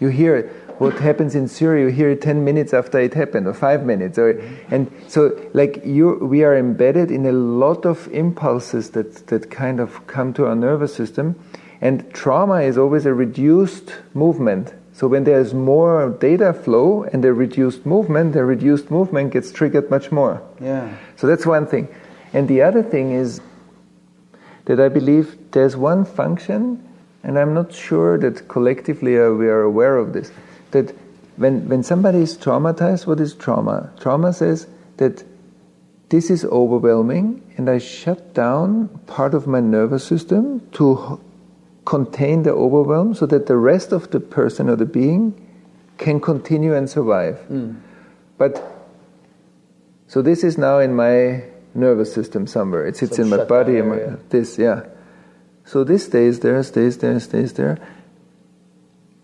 You hear what happens in Syria, you hear it 10 minutes after it happened, or 5 minutes. Or, mm-hmm. and so, like, you, we are embedded in a lot of impulses that, that kind of come to our nervous system. And trauma is always a reduced movement. So when there's more data flow and a reduced movement, the reduced movement gets triggered much more. Yeah. So that's one thing. And the other thing is that I believe there's one function, and I'm not sure that collectively uh, we are aware of this, that when, when somebody is traumatized, what is trauma? Trauma says that this is overwhelming, and I shut down part of my nervous system to contain the overwhelm so that the rest of the person or the being can continue and survive. Mm. But so this is now in my nervous system somewhere. It sits Some in my body. My, this, yeah. So this stays there, stays there, stays there.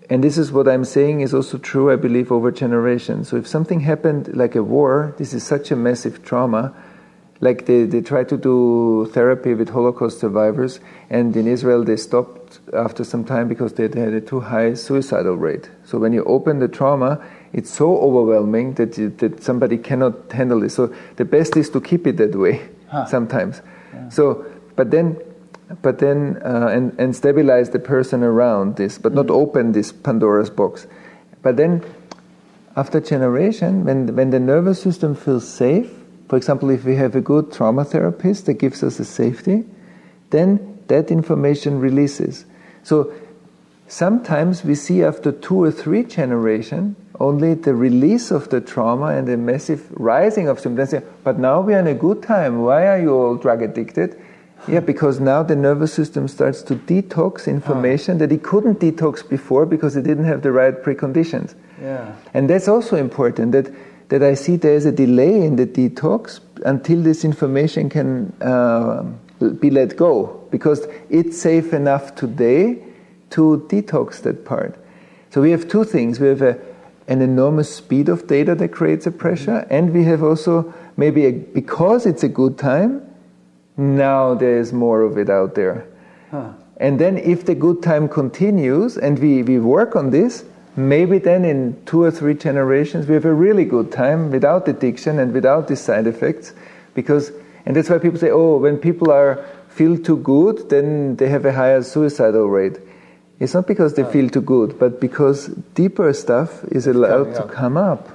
And this is what I'm saying is also true, I believe, over generations. So if something happened like a war, this is such a massive trauma like they, they try to do therapy with Holocaust survivors, and in Israel they stopped after some time because they had a too high suicidal rate. So when you open the trauma, it's so overwhelming that you, that somebody cannot handle it. So the best is to keep it that way huh. sometimes. Yeah. So, but then, but then, uh, and and stabilize the person around this, but mm. not open this Pandora's box. But then, after generation, when when the nervous system feels safe for example, if we have a good trauma therapist that gives us a safety, then that information releases. So sometimes we see after two or three generations only the release of the trauma and the massive rising of symptoms. But now we are in a good time. Why are you all drug addicted? Yeah, because now the nervous system starts to detox information ah. that it couldn't detox before because it didn't have the right preconditions. Yeah. And that's also important that that I see there is a delay in the detox until this information can uh, be let go because it's safe enough today to detox that part. So we have two things. We have a, an enormous speed of data that creates a pressure, and we have also maybe a, because it's a good time, now there is more of it out there. Huh. And then if the good time continues and we, we work on this, maybe then in two or three generations we have a really good time without addiction and without these side effects because and that's why people say oh when people are feel too good then they have a higher suicidal rate. It's not because they feel too good but because deeper stuff is it's allowed to come up.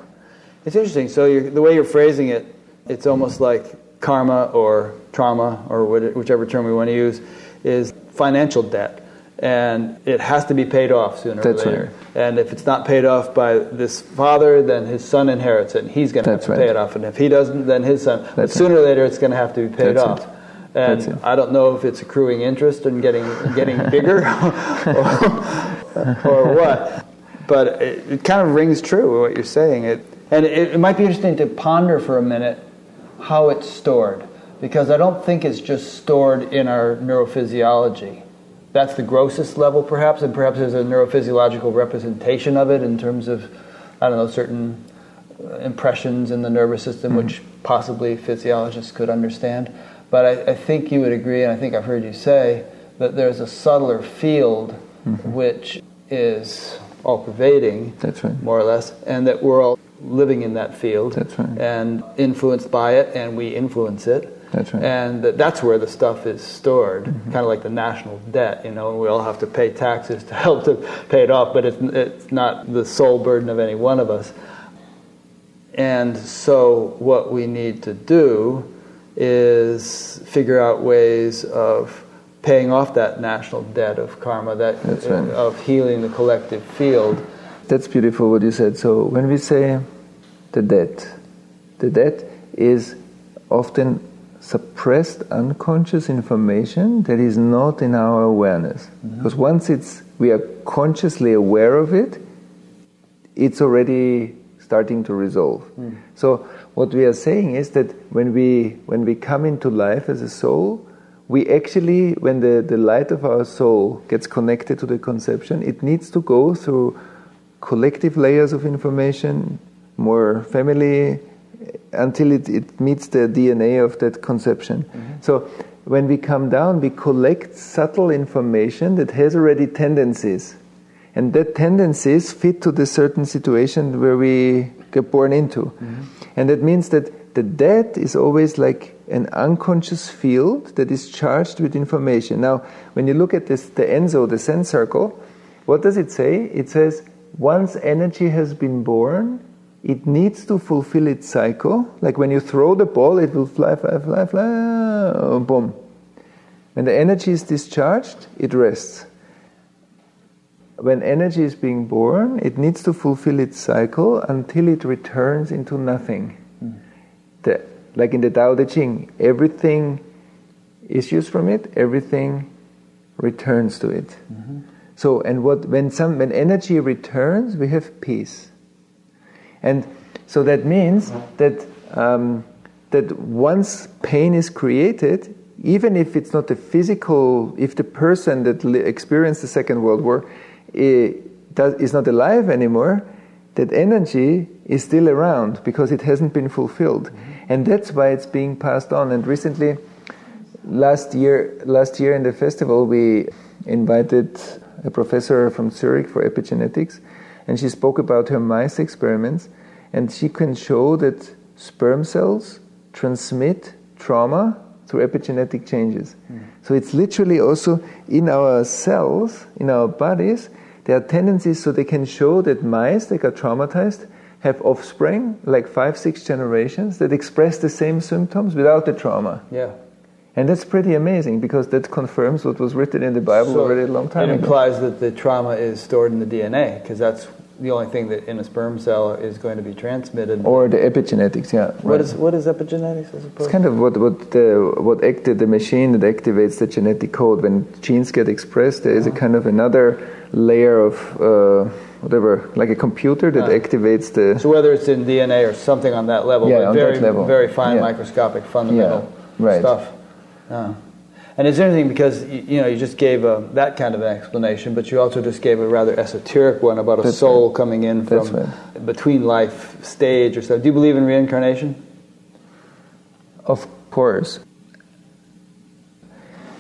It's interesting. So the way you're phrasing it it's almost like karma or trauma or whichever term we want to use is financial debt and it has to be paid off sooner That's or later. Right. And if it's not paid off by this father, then his son inherits it, and he's going to have to right. pay it off. And if he doesn't, then his son. That's but sooner right. or later, it's going to have to be paid That's off. It. And I don't know if it's accruing interest and getting getting bigger or, or, what, but it, it, kind of rings true what you're saying. It and it, it might be interesting to ponder for a minute how it's stored, because I don't think it's just stored in our neurophysiology that's the grossest level, perhaps, and perhaps there's a neurophysiological representation of it in terms of, I don't know, certain uh, impressions in the nervous system, mm-hmm. which possibly physiologists could understand. But I, I, think you would agree, and I think I've heard you say, that there's a subtler field mm-hmm. which is all pervading, That's right. more or less, and that we're all living in that field That's right. and influenced by it, and we influence it. That's right. And that's where the stuff is stored, mm-hmm. kind of like the national debt, you know, and we all have to pay taxes to help to pay it off, but it's, it's not the sole burden of any one of us. And so, what we need to do is figure out ways of paying off that national debt of karma, that right. of healing the collective field. That's beautiful what you said. So when we say the debt, the debt is often suppressed unconscious information that is not in our awareness. Mm-hmm. Because once it's we are consciously aware of it, it's already starting to resolve. Mm. So what we are saying is that when we when we come into life as a soul, we actually when the, the light of our soul gets connected to the conception, it needs to go through collective layers of information, more family, until it, it meets the DNA of that conception. Mm-hmm. So when we come down, we collect subtle information that has already tendencies. And that tendencies fit to the certain situation where we get born into. Mm-hmm. And that means that the dead is always like an unconscious field that is charged with information. Now, when you look at this, the Enso, the Zen circle, what does it say? It says, once energy has been born, it needs to fulfill its cycle. Like when you throw the ball, it will fly, fly, fly, fly, boom. When the energy is discharged, it rests. When energy is being born, it needs to fulfill its cycle until it returns into nothing. Hmm. The, like in the Tao Te Ching, everything issues from it, everything returns to it. Mm-hmm. So, and what when some when energy returns, we have peace. And so that means that um, that once pain is created, even if it's not a physical, if the person that li- experienced the Second World War eh, does, is not alive anymore, that energy is still around because it hasn't been fulfilled, and that's why it's being passed on. And recently, last year, last year in the festival, we invited a professor from Zurich for epigenetics, and she spoke about her mice experiments, and she can show that sperm cells transmit trauma through epigenetic changes. Mm. So it's literally also in our cells, in our bodies, there are tendencies so they can show that mice that got traumatized have offspring, like five, six generations, that express the same symptoms without the trauma. Yeah. And that's pretty amazing because that confirms what was written in the Bible So already a long time it ago. It implies that the trauma is stored in the DNA because that's the only thing that in a sperm cell is going to be transmitted. Or the epigenetics, yeah. what right. is what is epigenetics? I. It's kind of what what the what acted the machine that activates the genetic code. When genes get expressed, there is Uh-huh. a kind of another layer of uh, whatever, like a computer that Ah. activates the. so whether it's in DNA or something on that level, Yeah, on very that level. very fine Yeah. microscopic fundamental Yeah, right. stuff. Ah. And it's interesting because you know you just gave a, that kind of an explanation, but you also just gave a rather esoteric one about a That's soul right. coming in from right. between life stage or so. Do you believe in reincarnation? Of course.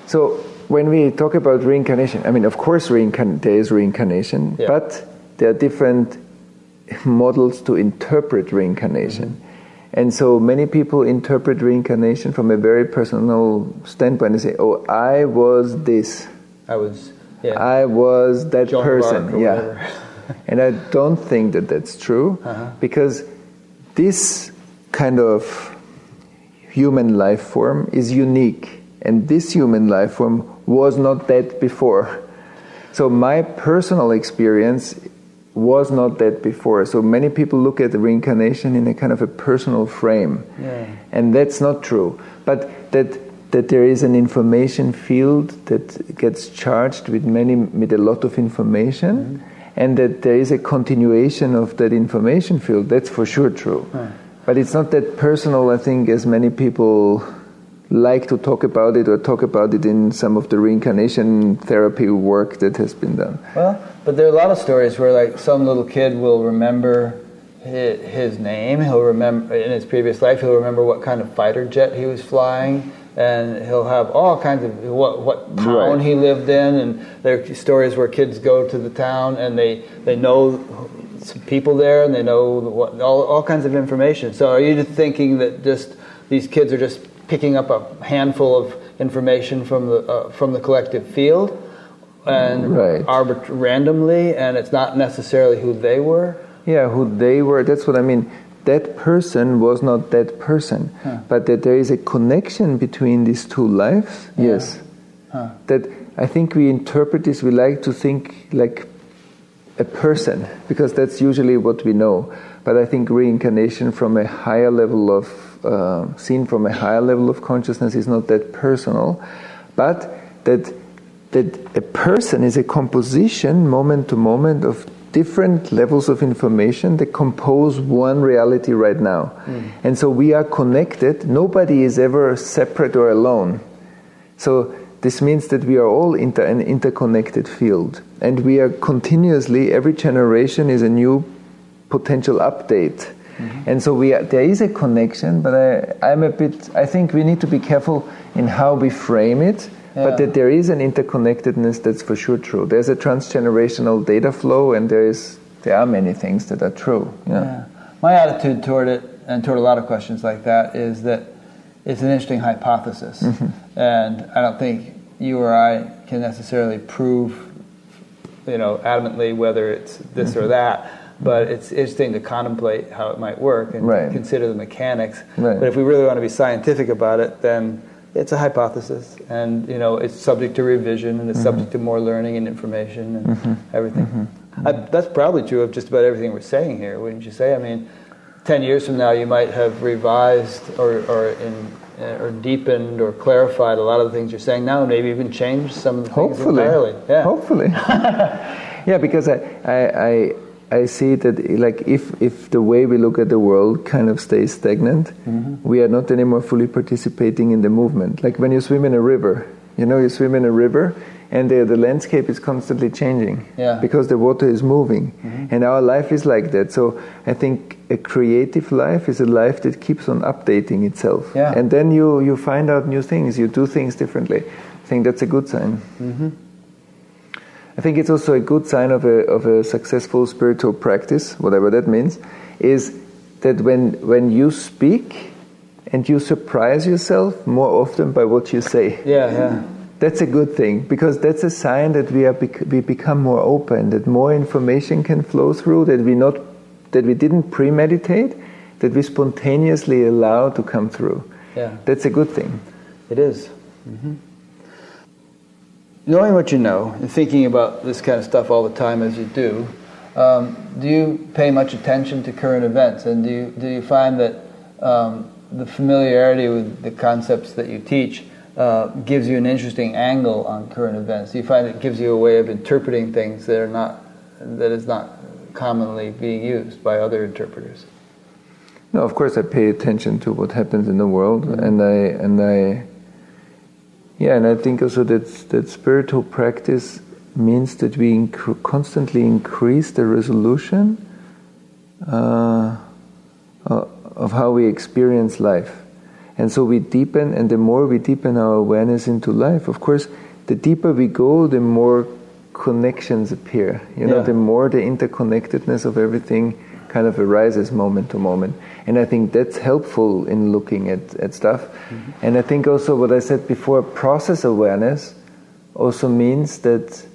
So when we talk about reincarnation, I mean, of course, reincarn- there is reincarnation, Yeah. but there are different models to interpret reincarnation. Mm-hmm. And so many people interpret reincarnation from a very personal standpoint. They say, "Oh, I was this. I was. Yeah. I was that Joan of person." Yeah. and I don't think that that's true Uh-huh. because this kind of human life form is unique, and this human life form was not that before. So my personal experience was not that before. So many people look at the reincarnation in a kind of a personal frame, Yeah. and that's not true. But that that there is an information field that gets charged with many with a lot of information, mm-hmm. and that there is a continuation of that information field. That's for sure true. But it's not that personal, I think, as many people like to talk about it or talk about it in some of the reincarnation therapy work that has been done. Well, but there are a lot of stories where like some little kid will remember his, his name. He'll remember in his previous life. He'll remember what kind of fighter jet he was flying, and he'll have all kinds of what what town Right. he lived in. And there are stories where kids go to the town and they they know some people there and they know what, all, all kinds of information. So are you just thinking that just these kids are just picking up a handful of information from the uh, from the collective field and Right. arbit- randomly, and it's not necessarily who they were? Yeah, who they were. That's what I mean. That person was not that person, but that there is a connection between these two lives. Yes. That I think we interpret this. We like to think like a person because that's usually what we know. But I think reincarnation from a higher level of uh, seen from a higher level of consciousness is not that personal, but that that a person is a composition moment to moment of different levels of information that compose one reality right now. Mm. And so we are connected. Nobody is ever separate or alone. So this means that we are all inter- an interconnected field, and we are continuously. Every generation is a new potential update, mm-hmm. and so we are, there is a connection. But I, I'm a bit. I think we need to be careful in how we frame it. Yeah. But that there is an interconnectedness, that's for sure true. There's a transgenerational data flow, and there is there are many things that are true. Yeah. Yeah. My attitude toward it, and toward a lot of questions like that, is that it's an interesting hypothesis, mm-hmm. and I don't think you or I can necessarily prove, you know, adamantly whether it's this or mm-hmm. that. But it's interesting to contemplate how it might work and Right. consider the mechanics. Right. But if we really want to be scientific about it, then it's a hypothesis, and you know, it's subject to revision, and it's mm-hmm. subject to more learning and information and mm-hmm. everything. Mm-hmm. I, that's probably true of just about everything we're saying here, wouldn't you say? I mean, ten years from now, you might have revised or or in, or deepened or clarified a lot of the things you're saying now, and maybe even changed some of the things Hopefully. entirely. Yeah. Hopefully. yeah, because I, I, I, I see that like if, if the way we look at the world kind of stays stagnant, Mm-hmm. we are not anymore fully participating in the movement. Like when you swim in a river, you know, you swim in a river and the, the landscape is constantly changing Yeah. Mm-hmm. because the water is moving. And our life is like that. So I think a creative life is a life that keeps on updating itself. Yeah. And then you, you find out new things, you do things differently. I think that's a good sign. I think it's also a good sign of a, of a successful spiritual practice, whatever that means, is that when, when you speak and you surprise yourself more often by what you say. Yeah, yeah. That's a good thing because that's a sign that we are bec- we become more open, that more information can flow through, that we not that we didn't premeditate, that we spontaneously allow to come through. Yeah. That's a good thing. It is. Mm-hmm. Knowing what you know and thinking about this kind of stuff all the time as you do, um, do you pay much attention to current events? And do you, do you find that um, the familiarity with the concepts that you teach uh, gives you an interesting angle on current events? Do you find it gives you a way of interpreting things that are not that is not commonly being used by other interpreters? No, of course I pay attention to what happens in the world, and I and I. Yeah, and I think also that that spiritual practice means that we inc- constantly increase the resolution uh, uh, of how we experience life, and so we deepen, and the more we deepen our awareness into life, of course, the deeper we go, the more connections appear. You know, Yeah. the more the interconnectedness of everything kind of arises moment to moment. And I think that's helpful in looking at, at stuff. Mm-hmm. And I think also what I said before, process awareness also means that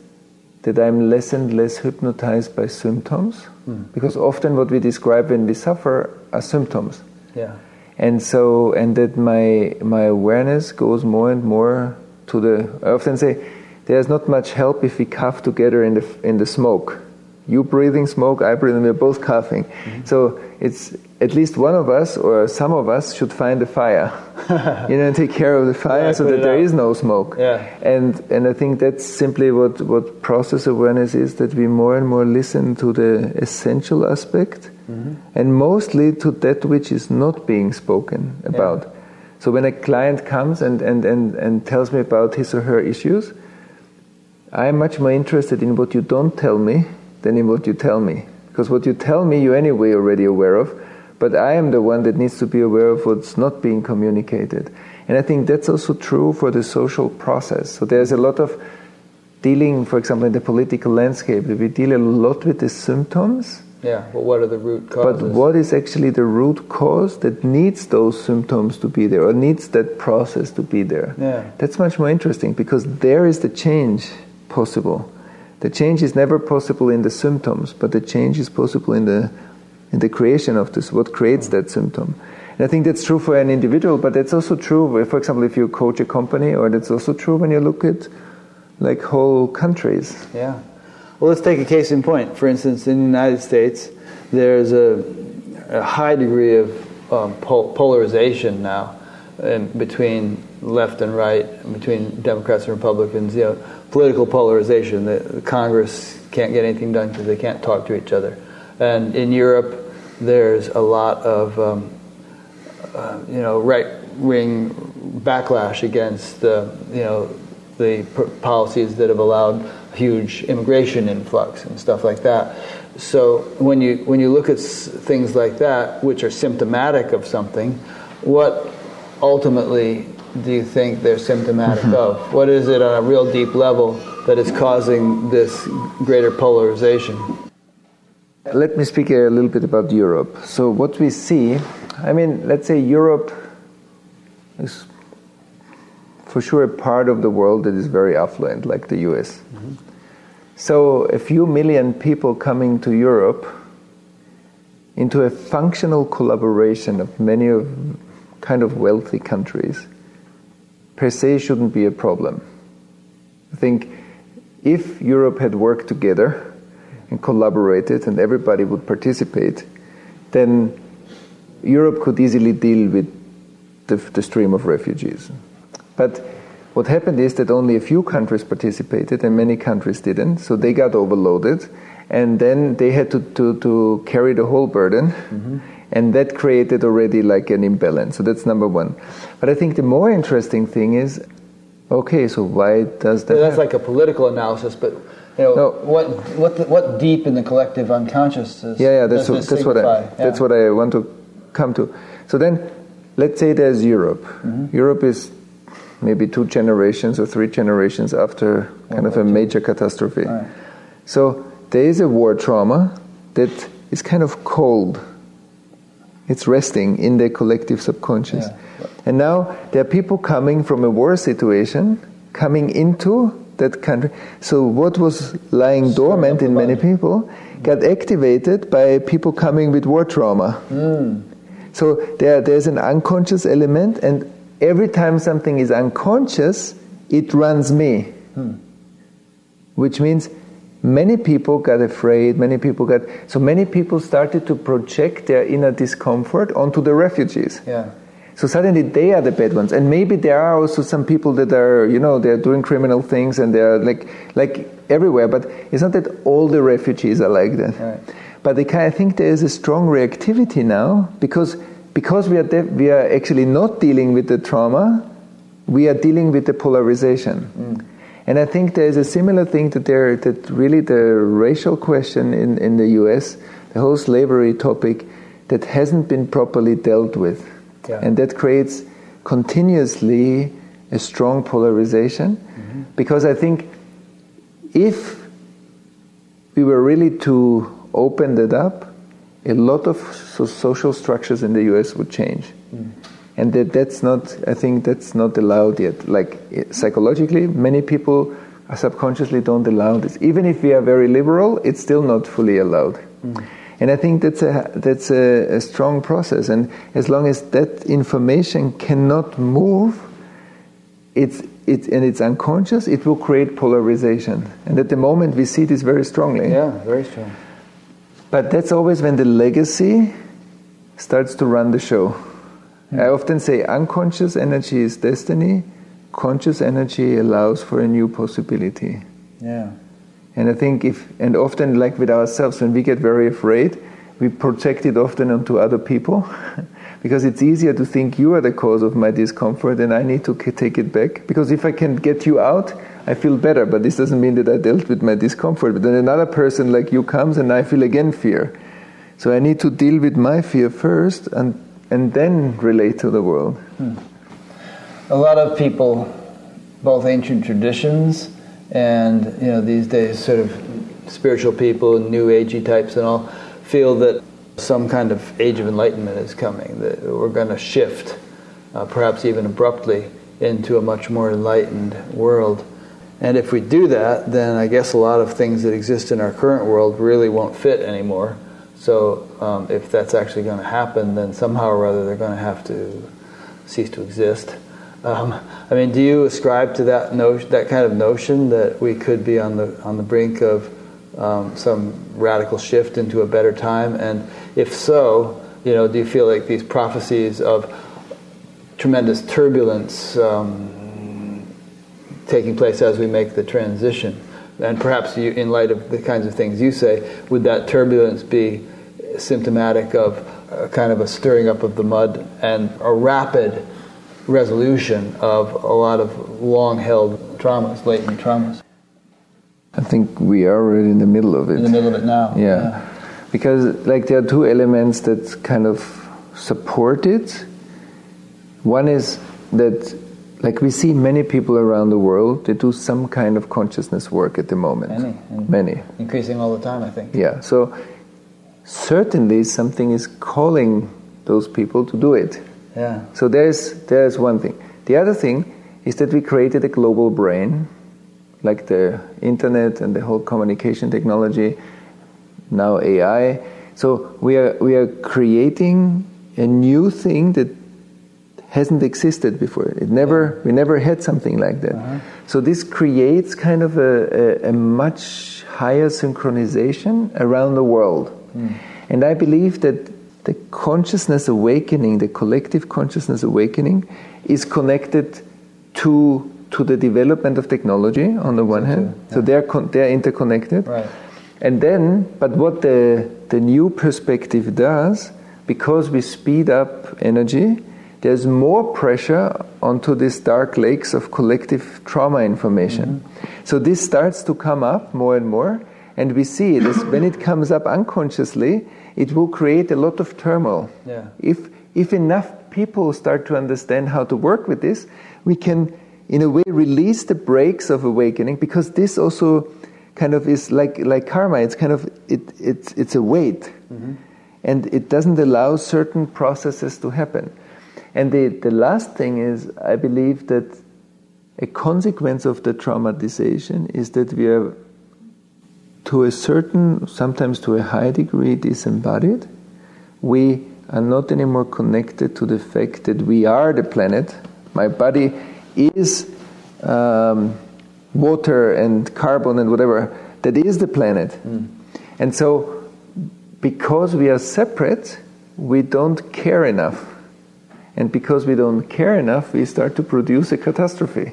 that I'm less and less hypnotized by symptoms. Hmm. Because often what we describe when we suffer are symptoms. Yeah. And so, and that my my awareness goes more and more to the. I often say, there's not much help if we cough together in the in the smoke. You breathing smoke, I breathing. We're both coughing. So it's at least one of us or some of us should find a fire, you know, and take care of the fire Yeah, so that there out. is no smoke. Yeah. And and I think that's simply what what process awareness is. That we more and more listen to the essential aspect, and mostly to that which is not being spoken about. So when a client comes and, and, and, and tells me about his or her issues, I'm much more interested in what you don't tell me than in what you tell me. Because what you tell me, you're anyway already aware of, but I am the one that needs to be aware of what's not being communicated. And I think that's also true for the social process. So there's a lot of dealing, for example, in the political landscape, that we deal a lot with the symptoms Yeah, but what are the root causes? But what is actually the root cause that needs those symptoms to be there or needs that process to be there? Yeah. That's much more interesting because there is the change possible. The change is never possible in the symptoms, but the change is possible in the in the creation of this, what creates that symptom. And I think that's true for an individual, but that's also true, for example, if you coach a company, or that's also true when you look at like whole countries. Yeah. Well, let's take a case in point. For instance, in the United States, there's a, a high degree of um, pol- polarization now in between left and right, between Democrats and Republicans. You know, political polarization. The, the Congress can't get anything done because they can't talk to each other. And in Europe, there's a lot of um, uh, you know right wing backlash against uh, you know the policies that have allowed huge immigration influx and stuff like that. So when you when you look at things like that, which are symptomatic of something, what ultimately do you think they're symptomatic of? What is it on a real deep level that is causing this greater polarization? Let me speak a little bit about Europe. So what we see, I mean, let's say Europe is for sure a part of the world that is very affluent, like the US. Mm-hmm. So, a few million people coming to Europe into a functional collaboration of many of kind of wealthy countries per se shouldn't be a problem. I think if Europe had worked together and collaborated and everybody would participate, then Europe could easily deal with the, the stream of refugees. But what happened is that only a few countries participated and many countries didn't, so they got overloaded, and then they had to, to, to carry the whole burden. Mm-hmm. And that created already like an imbalance. So that's number one. But I think the more interesting thing is okay, so why does that? that's happen? like a political analysis, but you know, no. what what the, what deep in the collective unconsciousness? Yeah, yeah, that's, what, that's what I yeah. that's what I want to come to. So then, let's say there's Europe. Mm-hmm. Europe is maybe two generations or three generations after kind of a major catastrophe. Right. So there is a war trauma that is kind of cold. It's resting in the collective subconscious. Yeah. And now there are people coming from a war situation coming into that country. So what was lying dormant in many people got activated by people coming with war trauma. Mm. So there, there's an unconscious element, and every time something is unconscious, it runs me. Hmm. Which means many people got afraid, many people got. So many people started to project their inner discomfort onto the refugees. Yeah. So suddenly they are the bad ones, and maybe there are also some people that are, you know, they're doing criminal things and they're like, like everywhere. But it's not that all the refugees are like that. Right. But of think there is a strong reactivity now because because we are, de- we are actually not dealing with the trauma, we are dealing with the polarization. Mm. And I think there is a similar thing that there that really the racial question in, in the US, the whole slavery topic, that hasn't been properly dealt with. Yeah. And that creates continuously a strong polarization. Mm-hmm. Because I think if we were really to open that up, a lot of so social structures in the US would change. And that, that's not, I think that's not allowed yet. Like psychologically, many people subconsciously don't allow this. Even if we are very liberal, it's still not fully allowed. Mm. And I think that's a that's a, a, strong process. And as long as that information cannot move, it's it and it's unconscious, it will create polarization. And at the moment, we see this very strongly. Yeah, very strong. But that's always when the legacy starts to run the show. I often say unconscious energy is destiny, conscious energy allows for a new possibility. Yeah. And I think if, and often like with ourselves, when we get very afraid, we project it often onto other people because it's easier to think you are the cause of my discomfort and I need to take it back. Because if I can get you out, I feel better, but this doesn't mean that I dealt with my discomfort. But then another person like you comes and I feel again fear. So I need to deal with my fear first and, and then relate to the world. Hmm. A lot of people, both ancient traditions and you know these days sort of spiritual people, new agey types and all, feel that some kind of age of enlightenment is coming, that we're going to shift, uh, perhaps even abruptly, into a much more enlightened world. And if we do that, then I guess a lot of things that exist in our current world really won't fit anymore. So um, if that's actually going to happen, then somehow or other they're going to have to cease to exist. Um, I mean, do you ascribe to that notion, that kind of notion that we could be on the on the brink of um, some radical shift into a better time? And if so, you know, do you feel like these prophecies of tremendous turbulence um, taking place as we make the transition? And perhaps you, in light of the kinds of things you say, would that turbulence be symptomatic of a kind of a stirring up of the mud and a rapid resolution of a lot of long held traumas, latent traumas? I think we are already in the middle of it. In the middle of it now. Yeah. yeah. Because like there are two elements that kind of support it. One is that like we see many people around the world they do some kind of consciousness work at the moment. Many. Many. Increasing all the time, I think. Yeah. So certainly something is calling those people to do it. Yeah. So there's there's one thing. The other thing is that we created a global brain, like the internet and the whole communication technology, now AI. So we are we are creating a new thing that hasn't existed before. It never we never had something like that. Uh-huh. So this creates kind of a, a, a much higher synchronization around the world. Mm. And I believe that the consciousness awakening, the collective consciousness awakening, is connected to to the development of technology on the one hand. Yeah. So they're con- they're interconnected. Right. And then, but what the the new perspective does, because we speed up energy, there's more pressure onto these dark lakes of collective trauma information. Mm-hmm. So this starts to come up more and more, and we see this when it comes up unconsciously, it will create a lot of turmoil. Yeah. If if enough people start to understand how to work with this, we can, in a way, release the brakes of awakening because this also kind of is like like karma. It's kind of it it's it's a weight, mm-hmm. and it doesn't allow certain processes to happen. And the the last thing is, I believe that a consequence of the traumatization is that we are to a certain, sometimes to a high degree, disembodied. We are not anymore connected to the fact that we are the planet. My body is um, water and carbon and whatever. That is the planet. Mm. And so, because we are separate, we don't care enough. And because we don't care enough, we start to produce a catastrophe.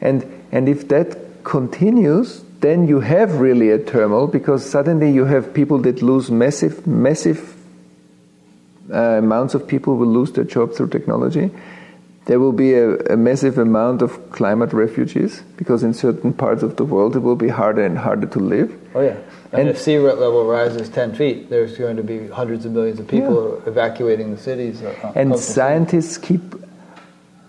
And, and if that continues, then you have really a turmoil because suddenly you have people that lose massive, massive uh, amounts of people will lose their job through technology. There will be a, a, massive amount of climate refugees because in certain parts of the world it will be harder and harder to live. Oh yeah, and, and if sea level rises ten feet, there's going to be hundreds of millions of people yeah. evacuating the cities. Uh, and scientists keep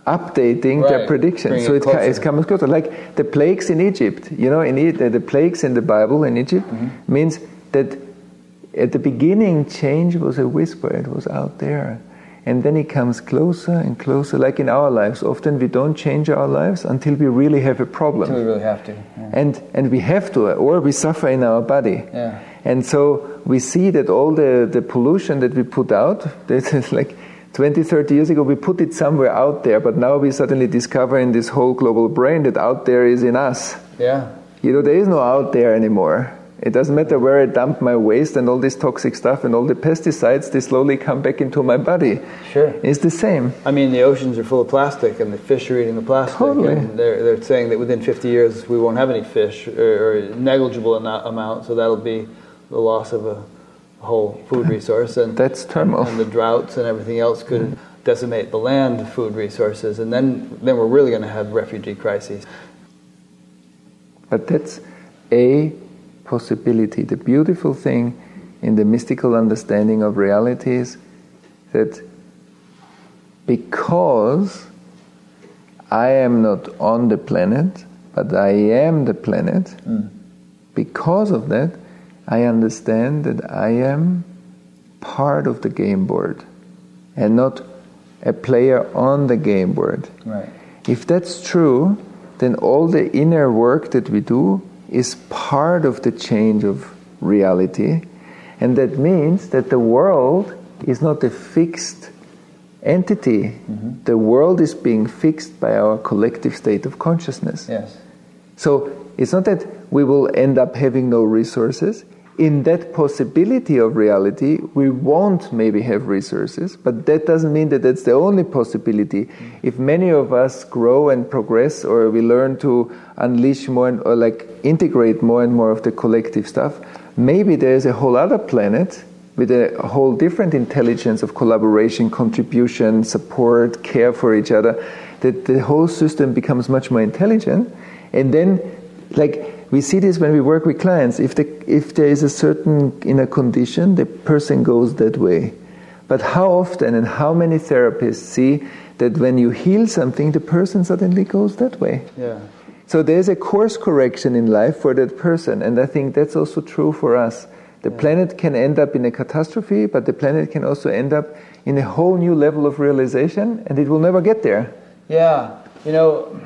updating right. their predictions. so it, it it's coming closer. Like the plagues in Egypt, you know, in the, the plagues in the Bible in Egypt mm-hmm. means that at the beginning change was a whisper, it was out there. And then it comes closer and closer, like in our lives. Often we don't change our lives until we really have a problem. Until we really have to. Yeah. And, and we have to, or we suffer in our body. Yeah. And so we see that all the, the pollution that we put out, is like 20, 30 years ago, we put it somewhere out there, but now we suddenly discover in this whole global brain that out there is in us. Yeah. You know, there is no out there anymore. It doesn't matter where I dump my waste and all this toxic stuff and all the pesticides, they slowly come back into my body. Sure. It's the same. I mean, the oceans are full of plastic and the fish are eating the plastic. Totally. And they're, they're saying that within 50 years we won't have any fish or, or negligible amount, so that'll be the loss of a whole food resource, and that's turmoil. And the droughts and everything else could decimate the land food resources, and then then we're really going to have refugee crises. But that's a possibility. The beautiful thing in the mystical understanding of reality is that because I am not on the planet, but I am the planet, mm. because of that, I understand that I am part of the game board and not a player on the game board. Right. If that's true, then all the inner work that we do is part of the change of reality. And that means that the world is not a fixed entity. Mm-hmm. The world is being fixed by our collective state of consciousness. Yes. So it's not that we will end up having no resources. In that possibility of reality, we won't maybe have resources, but that doesn't mean that that's the only possibility. Mm-hmm. If many of us grow and progress, or we learn to unleash more and, or like integrate more and more of the collective stuff, maybe there's a whole other planet with a whole different intelligence of collaboration, contribution, support, care for each other, that the whole system becomes much more intelligent. And then, like, we see this when we work with clients. If, the, if there is a certain inner condition, the person goes that way. But how often and how many therapists see that when you heal something, the person suddenly goes that way? Yeah. So there's a course correction in life for that person, and I think that's also true for us. The yeah. planet can end up in a catastrophe, but the planet can also end up in a whole new level of realization, and it will never get there. Yeah, you know,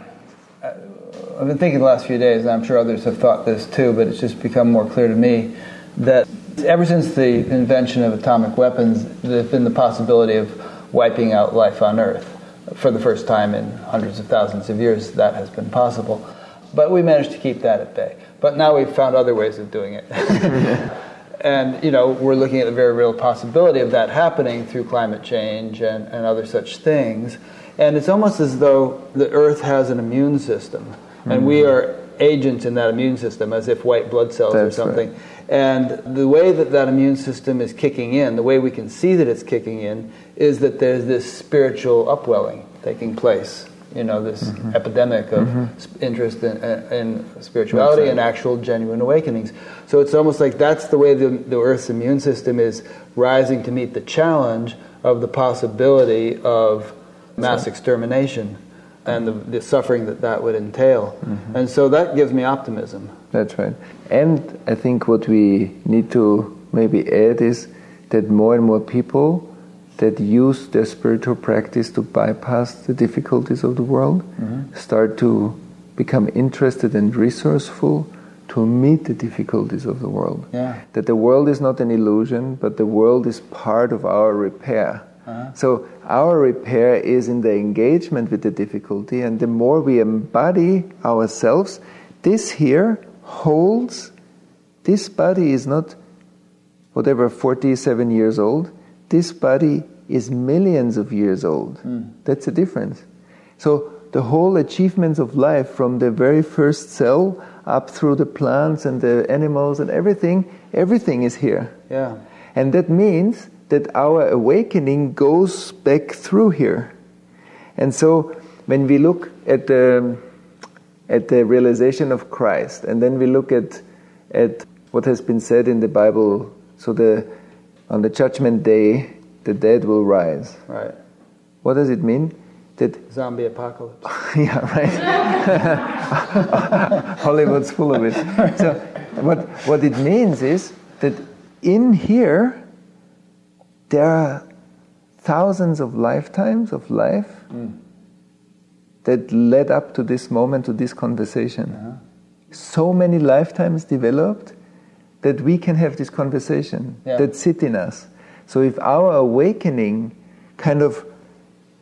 I've been thinking the last few days, and I'm sure others have thought this too, but it's just become more clear to me that ever since the invention of atomic weapons, there's been the possibility of wiping out life on Earth. For the first time in hundreds of thousands of years, that has been possible. But we managed to keep that at bay. But now we've found other ways of doing it. and you know we're looking at the very real possibility of that happening through climate change and, and other such things and it's almost as though the earth has an immune system mm-hmm. and we mm-hmm. are agents in that immune system as if white blood cells That's or something right. and the way that that immune system is kicking in the way we can see that it's kicking in is that there's this spiritual upwelling taking place you know this mm-hmm. epidemic of mm-hmm. interest in, in spirituality and actual genuine awakenings. So it's almost like that's the way the, the Earth's immune system is rising to meet the challenge of the possibility of mass extermination and the, the, suffering that that would entail. Mm-hmm. And so that gives me optimism. That's right. And I think what we need to maybe add is that more and more people that use their spiritual practice to bypass the difficulties of the world, mm-hmm. start to become interested and resourceful to meet the difficulties of the world. Yeah. That the world is not an illusion, but the world is part of our repair. Uh-huh. So our repair is in the engagement with the difficulty, and the more we embody ourselves, this here holds. This body is not whatever 47 years old this body is millions of years old. Mm. That's the difference. So the whole achievements of life from the very first cell up through the plants and the animals and everything, everything is here. Yeah. And that means that our awakening goes back through here. And so when we look at the at the realization of Christ and then we look at at what has been said in the Bible, so the on the judgment day, the dead will rise. Right. What does it mean? That zombie apocalypse. yeah, right. Hollywood's full of it. So, what what it means is that in here there are thousands of lifetimes of life mm. that led up to this moment, to this conversation. Uh-huh. So many lifetimes developed that we can have this conversation yeah. that sit in us. So if our awakening kind of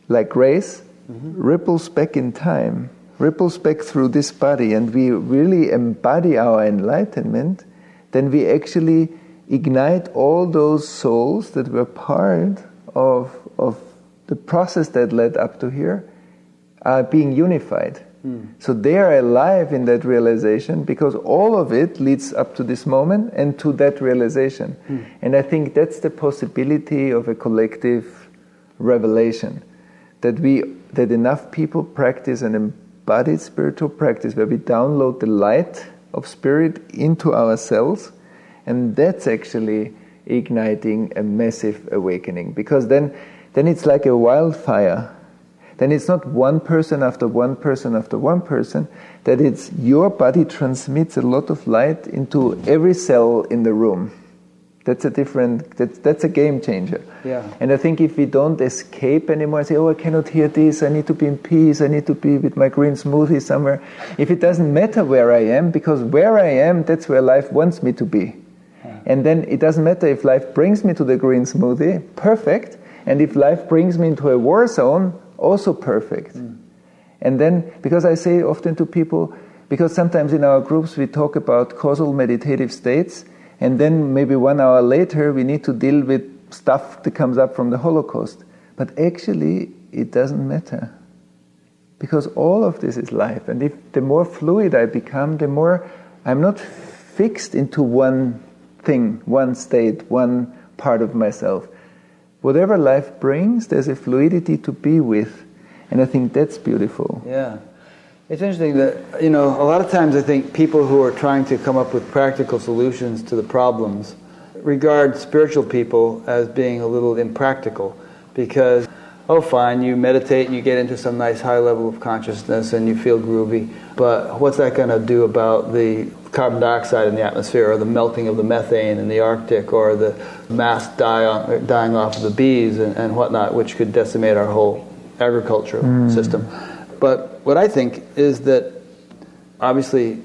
like grace mm-hmm. ripples back in time, ripples back through this body, and we really embody our enlightenment, then we actually ignite all those souls that were part of, of the process that led up to here, uh, being unified. So they are alive in that realization because all of it leads up to this moment and to that realization. Mm. And I think that's the possibility of a collective revelation that we that enough people practice an embodied spiritual practice where we download the light of spirit into ourselves and that's actually igniting a massive awakening because then then it's like a wildfire then it's not one person after one person after one person, that it's your body transmits a lot of light into every cell in the room. That's a different. That's, that's a game changer. Yeah. And I think if we don't escape anymore, and say, "Oh, I cannot hear this. I need to be in peace. I need to be with my green smoothie somewhere." If it doesn't matter where I am, because where I am, that's where life wants me to be. And then it doesn't matter if life brings me to the green smoothie, perfect. And if life brings me into a war zone, also perfect. Mm. And then, because I say often to people, because sometimes in our groups we talk about causal meditative states, and then maybe one hour later we need to deal with stuff that comes up from the Holocaust. But actually, it doesn't matter. Because all of this is life. And if the more fluid I become, the more I'm not fixed into one thing, one state, one part of myself. Whatever life brings, there's a fluidity to be with. And I think that's beautiful. Yeah. It's interesting that, you know, a lot of times I think people who are trying to come up with practical solutions to the problems regard spiritual people as being a little impractical because, oh, fine, you meditate and you get into some nice high level of consciousness and you feel groovy, but what's that going to do about the carbon dioxide in the atmosphere or the melting of the methane in the Arctic or the mass die dying off of the bees and, and whatnot, which could decimate our whole agricultural mm. system. But what I think is that obviously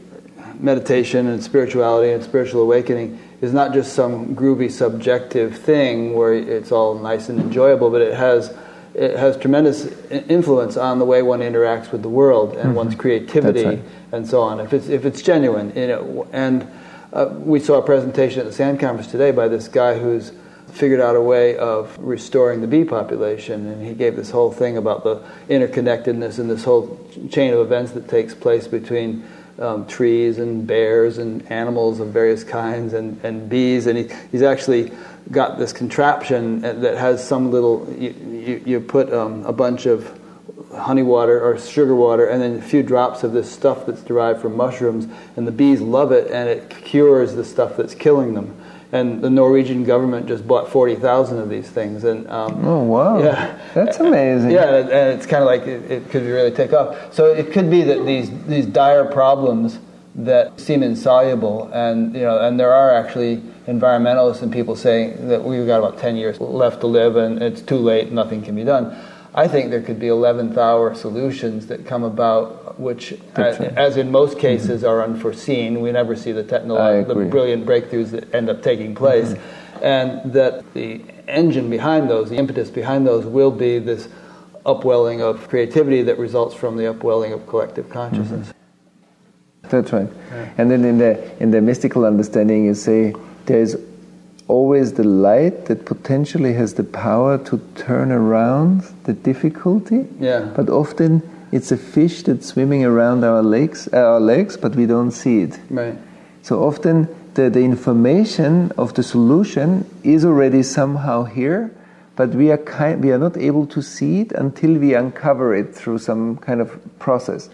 meditation and spirituality and spiritual awakening is not just some groovy subjective thing where it's all nice and enjoyable, but it has it has tremendous influence on the way one interacts with the world and mm-hmm. one's creativity right. and so on. If it's if it's genuine, you know, and uh, we saw a presentation at the SAND Conference today by this guy who's figured out a way of restoring the bee population, and he gave this whole thing about the interconnectedness and this whole chain of events that takes place between um, trees and bears and animals of various kinds and, and bees, and he, he's actually got this contraption that has some little you, you, you put um, a bunch of honey water or sugar water and then a few drops of this stuff that's derived from mushrooms. And the bees love it and it cures the stuff that's killing them and the Norwegian government just bought 40,000 of these things and um, oh wow. yeah. That's amazing. Yeah and it's kind of like it, it could really take off. So it could be that these these dire problems that seem insoluble and you know and there are actually environmentalists and people saying that we've got about 10 years left to live and it's too late nothing can be done I think there could be 11th hour solutions that come about, which, as, as, in most cases, mm-hmm. are unforeseen. We never see the technological, the brilliant breakthroughs that end up taking place. Mm-hmm. And that the engine behind those, the impetus behind those, will be this upwelling of creativity that results from the upwelling of collective consciousness. Mm-hmm. That's right. Yeah. And then in the, in the mystical understanding, you say there's always the light that potentially has the power to turn around the difficulty. Yeah. But often it's a fish that's swimming around our legs, uh, our legs, but we don't see it. Right. So often the, the information of the solution is already somehow here, but we are kind, we are not able to see it until we uncover it through some kind of process.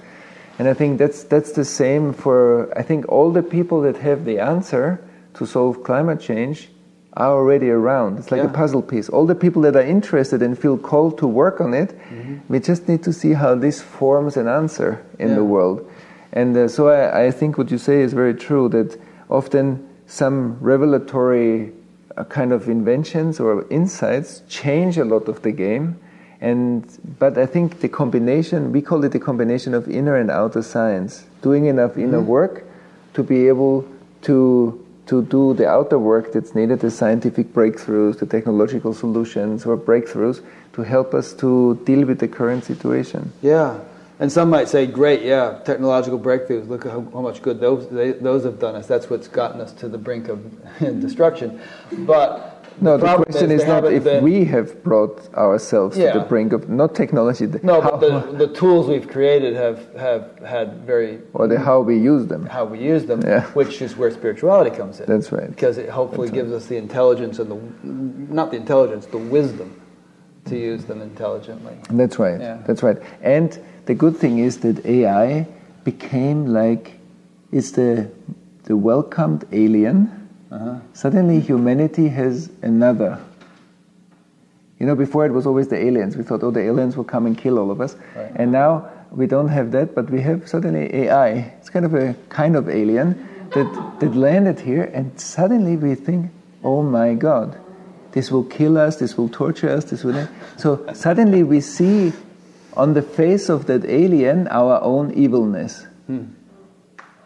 And I think that's that's the same for I think all the people that have the answer to solve climate change are already around. It's like yeah. a puzzle piece. All the people that are interested and feel called to work on it, mm-hmm. we just need to see how this forms an answer in yeah. the world. And uh, so I, I, think what you say is very true that often some revelatory uh, kind of inventions or insights change a lot of the game. And, but I think the combination, we call it the combination of inner and outer science, doing enough mm-hmm. inner work to be able to to do the outer work that's needed, the scientific breakthroughs, the technological solutions or breakthroughs to help us to deal with the current situation. Yeah. And some might say, great, yeah, technological breakthroughs, look how, how much good those, they, those have done us. That's what's gotten us to the brink of destruction. But no, the, the question is, is not if been, we have brought ourselves yeah. to the brink of not technology. No, how, but the, the tools we've created have, have had very or the how we use them. How we use them, yeah. which is where spirituality comes in. That's right. Because it hopefully That's gives right. us the intelligence and the not the intelligence, the wisdom to use them intelligently. That's right. Yeah. That's right. And the good thing is that AI became like it's the the welcomed alien uh-huh. Suddenly, humanity has another. You know, before it was always the aliens. We thought, oh, the aliens will come and kill all of us. Right. And now we don't have that, but we have suddenly AI. It's kind of a kind of alien that, that landed here, and suddenly we think, oh my God, this will kill us, this will torture us, this will. So suddenly we see on the face of that alien our own evilness. Hmm.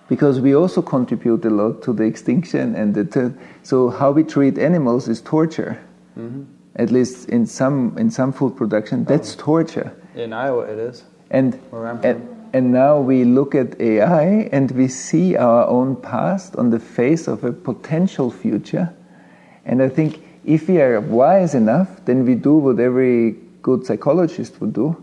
Because we also contribute a lot to the extinction and the. so how we treat animals is torture. Mm-hmm. At least in some in some food production, that's oh. torture. In Iowa, it is. And, and, and now we look at AI and we see our own past on the face of a potential future. And I think if we are wise enough, then we do what every good psychologist would do.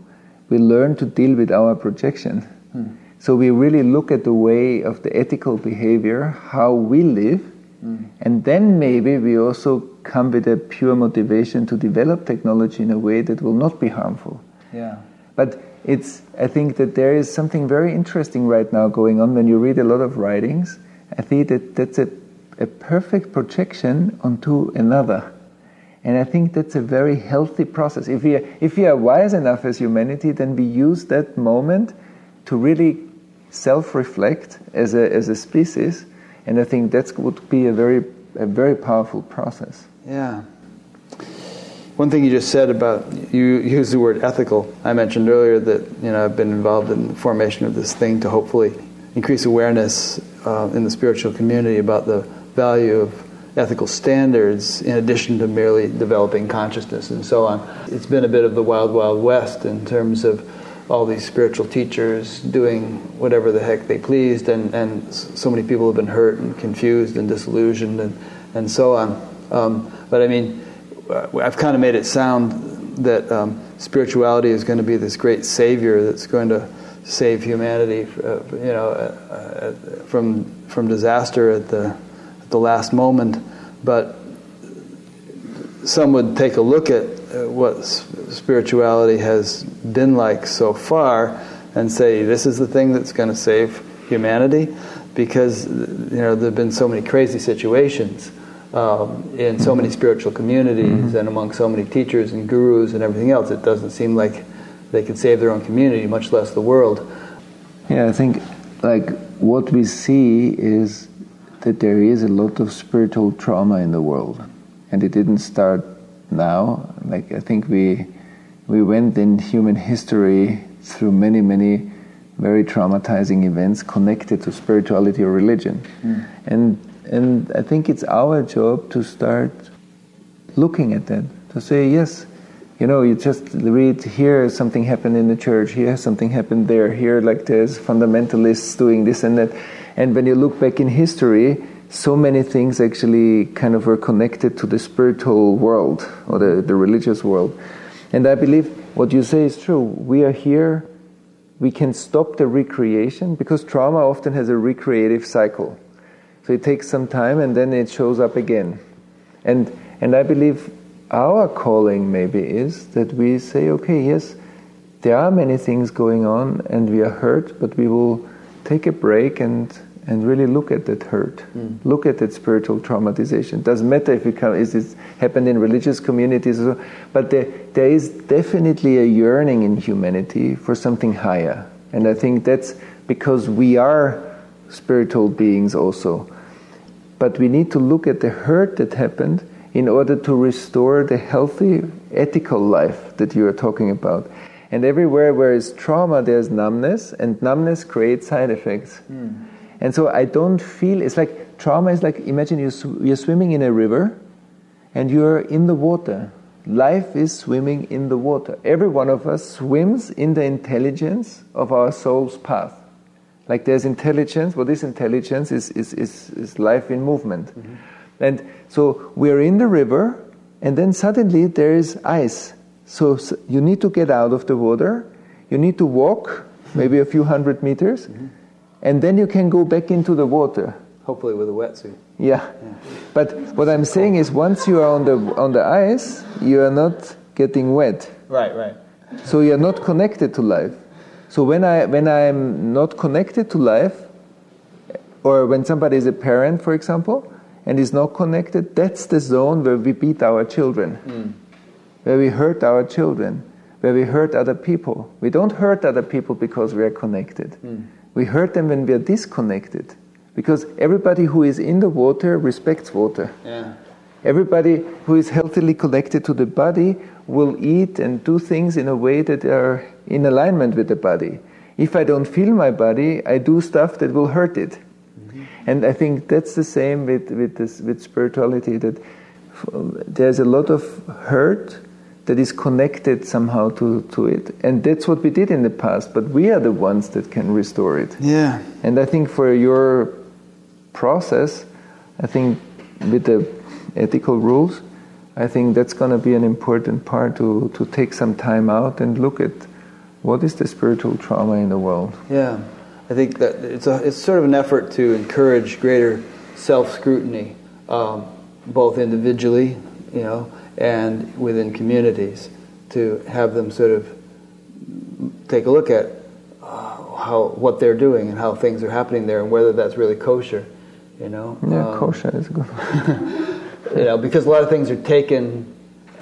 We learn to deal with our projection. Hmm. So we really look at the way of the ethical behavior, how we live, mm. and then maybe we also come with a pure motivation to develop technology in a way that will not be harmful. Yeah. But it's, I think that there is something very interesting right now going on when you read a lot of writings. I think that that's a, a perfect projection onto another. And I think that's a very healthy process. If we, are, if we are wise enough as humanity, then we use that moment to really self reflect as a, as a species. And I think that would be a very, a very powerful process. Yeah. One thing you just said about you used the word ethical. I mentioned earlier that you know I've been involved in the formation of this thing to hopefully increase awareness uh, in the spiritual community about the value of ethical standards in addition to merely developing consciousness and so on. It's been a bit of the wild, wild west in terms of all these spiritual teachers doing whatever the heck they pleased, and, and so many people have been hurt and confused and disillusioned and, and so on. Um, but I mean, uh, I've kind of made it sound that um, spirituality is going to be this great savior that's going to save humanity, uh, you know, uh, uh, from from disaster at the at the last moment. But some would take a look at what spirituality has been like so far and say this is the thing that's going to save humanity, because you know there have been so many crazy situations um, in so many spiritual communities mm-hmm. and among so many teachers and gurus and everything else. It doesn't seem like they could save their own community, much less the world. Yeah, I think like what we see is that there is a lot of spiritual trauma in the world, and it didn't start now. Like I think we we went in human history through many many very traumatizing events connected to spirituality or religion, mm. and and I think it's our job to start looking at that, to say, yes, you know, you just read here something happened in the church, here something happened there, here like there's fundamentalists doing this and that. And when you look back in history, so many things actually kind of were connected to the spiritual world or the, the religious world. And I believe what you say is true. We are here, we can stop the recreation because trauma often has a recreative cycle. So it takes some time and then it shows up again. And, and I believe our calling maybe is that we say, okay, yes, there are many things going on and we are hurt, but we will take a break and, and really look at that hurt, mm. look at that spiritual traumatization. Doesn't matter if it come, is it happened in religious communities, or, but there, there is definitely a yearning in humanity for something higher. And I think that's because we are spiritual beings also. But we need to look at the hurt that happened in order to restore the healthy, ethical life that you are talking about. And everywhere where is trauma, there's numbness, and numbness creates side effects. Mm. And so I don't feel it's like trauma is like imagine you're, you're swimming in a river and you're in the water. Life is swimming in the water. Every one of us swims in the intelligence of our soul's path. Like there's intelligence. well, this intelligence? Is, is, is, is life in movement. Mm-hmm. And so we're in the river, and then suddenly there is ice. So, so, you need to get out of the water. You need to walk maybe a few hundred meters, mm-hmm. And then you can go back into the water. Hopefully with a wetsuit. Yeah. yeah. But what I'm saying is once you are on the on the ice, you are not getting wet. Right, right. So you're not connected to life. So when I when I'm not connected to life, or when somebody is a parent, for example, and is not connected, that's the zone where we beat our children, mm. where we hurt our children, where we hurt other people. We don't hurt other people because we are connected. Mm. We hurt them when we are disconnected, because everybody who is in the water respects water. Yeah. everybody who is healthily connected to the body will eat and do things in a way that are in alignment with the body. If I don't feel my body, I do stuff that will hurt it. Mm-hmm. And I think that's the same with, with, this, with spirituality, that there's a lot of hurt that is connected somehow to, to it. And that's what we did in the past, but we are the ones that can restore it. Yeah. And I think for your process, I think with the ethical rules, I think that's going to be an important part to, to take some time out and look at what is the spiritual trauma in the world. Yeah. I think that it's, a, it's sort of an effort to encourage greater self scrutiny, um, both individually, you know, and within communities to have them sort of take a look at uh, how what they're doing and how things are happening there and whether that's really kosher you know yeah um, kosher is good you know because a lot of things are taken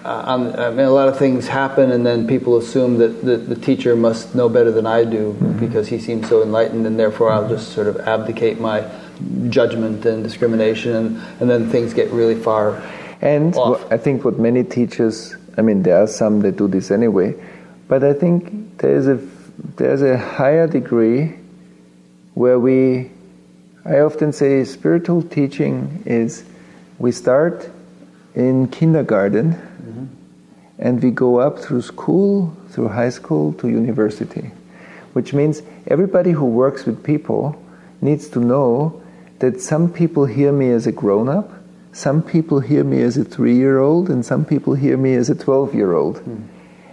uh, on, I mean, a lot of things happen, and then people assume that the, the teacher must know better than I do mm-hmm. because he seems so enlightened, and therefore I'll just sort of abdicate my judgment and discrimination, and, and then things get really far and I think what many teachers, I mean, there are some that do this anyway, but I think there's a there's a higher degree where we, I often say, spiritual teaching is we start in kindergarten mm-hmm. and we go up through school, through high school to university, which means everybody who works with people needs to know that some people hear me as a grown up some people hear me as a three year old, and some people hear me as a 12 year old. Mm.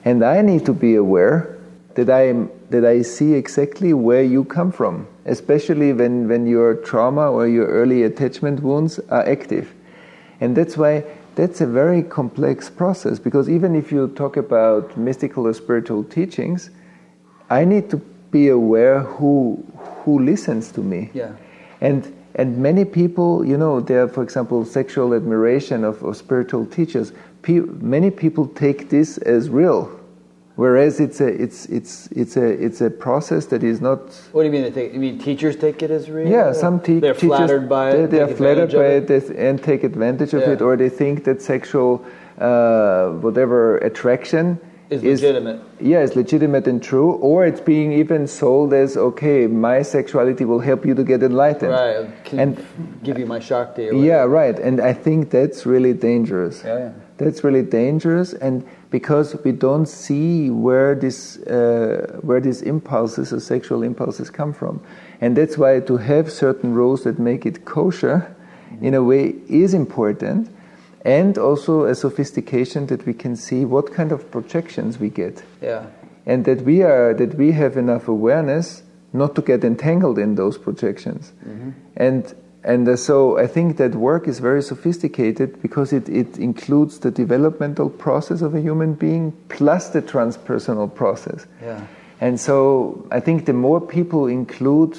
And I need to be aware that I, am, that I see exactly where you come from, especially when, when your trauma or your early attachment wounds are active. And that's why that's a very complex process because even if you talk about mystical or spiritual teachings, I need to be aware who who listens to me. Yeah. And and many people, you know, there, for example, sexual admiration of, of spiritual teachers. Pe- many people take this as real, whereas it's a it's it's it's a it's a process that is not. What do you mean? They take, you mean teachers take it as real? Yeah, some te- they're teachers flattered by it. They are flattered by it, it and take advantage of yeah. it, or they think that sexual uh, whatever attraction is legitimate. yeah, it's legitimate and true, or it's being even sold as okay, my sexuality will help you to get enlightened, right? Can and give you my shakti. yeah, right. And I think that's really dangerous. Yeah, yeah. That's really dangerous, and because we don't see where this uh, where these impulses or sexual impulses come from, and that's why to have certain rules that make it kosher, in a way, is important and also a sophistication that we can see what kind of projections we get. Yeah. And that we are that we have enough awareness not to get entangled in those projections. Mm-hmm. And and uh, so I think that work is very sophisticated because it, it includes the developmental process of a human being plus the transpersonal process. Yeah. And so I think the more people include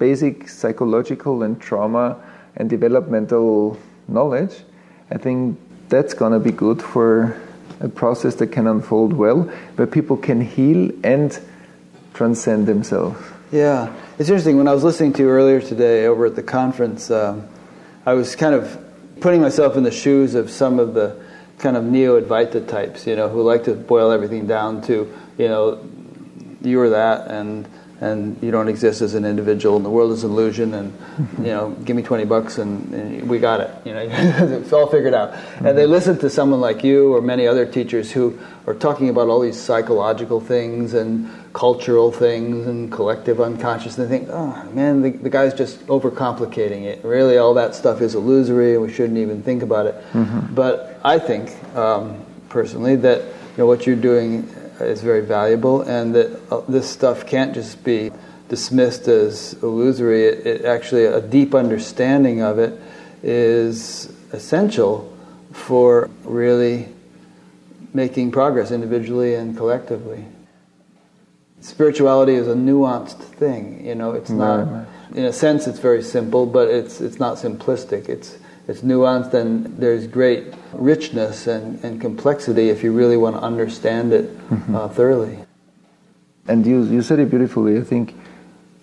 basic psychological and trauma and developmental knowledge, I think that's going to be good for a process that can unfold well, where people can heal and transcend themselves. Yeah, it's interesting. When I was listening to you earlier today over at the conference, um, I was kind of putting myself in the shoes of some of the kind of neo Advaita types, you know, who like to boil everything down to, you know, you are that, and and you don't exist as an individual, and the world is an illusion, and you know, give me twenty bucks, and, and we got it. You know, it's all figured out. And they listen to someone like you or many other teachers who are talking about all these psychological things and cultural things and collective unconscious, and they think, oh man, the, the guy's just overcomplicating it. Really, all that stuff is illusory, and we shouldn't even think about it. Mm-hmm. But I think, um, personally, that you know what you're doing is very valuable, and that uh, this stuff can't just be dismissed as illusory. It, it, actually, a deep understanding of it is essential for really making progress individually and collectively. Spirituality is a nuanced thing. You know, it's not. In a sense, it's very simple, but it's it's not simplistic. It's it's nuanced and there's great richness and, and complexity if you really want to understand it mm-hmm. uh, thoroughly. And you, you said it beautifully. I think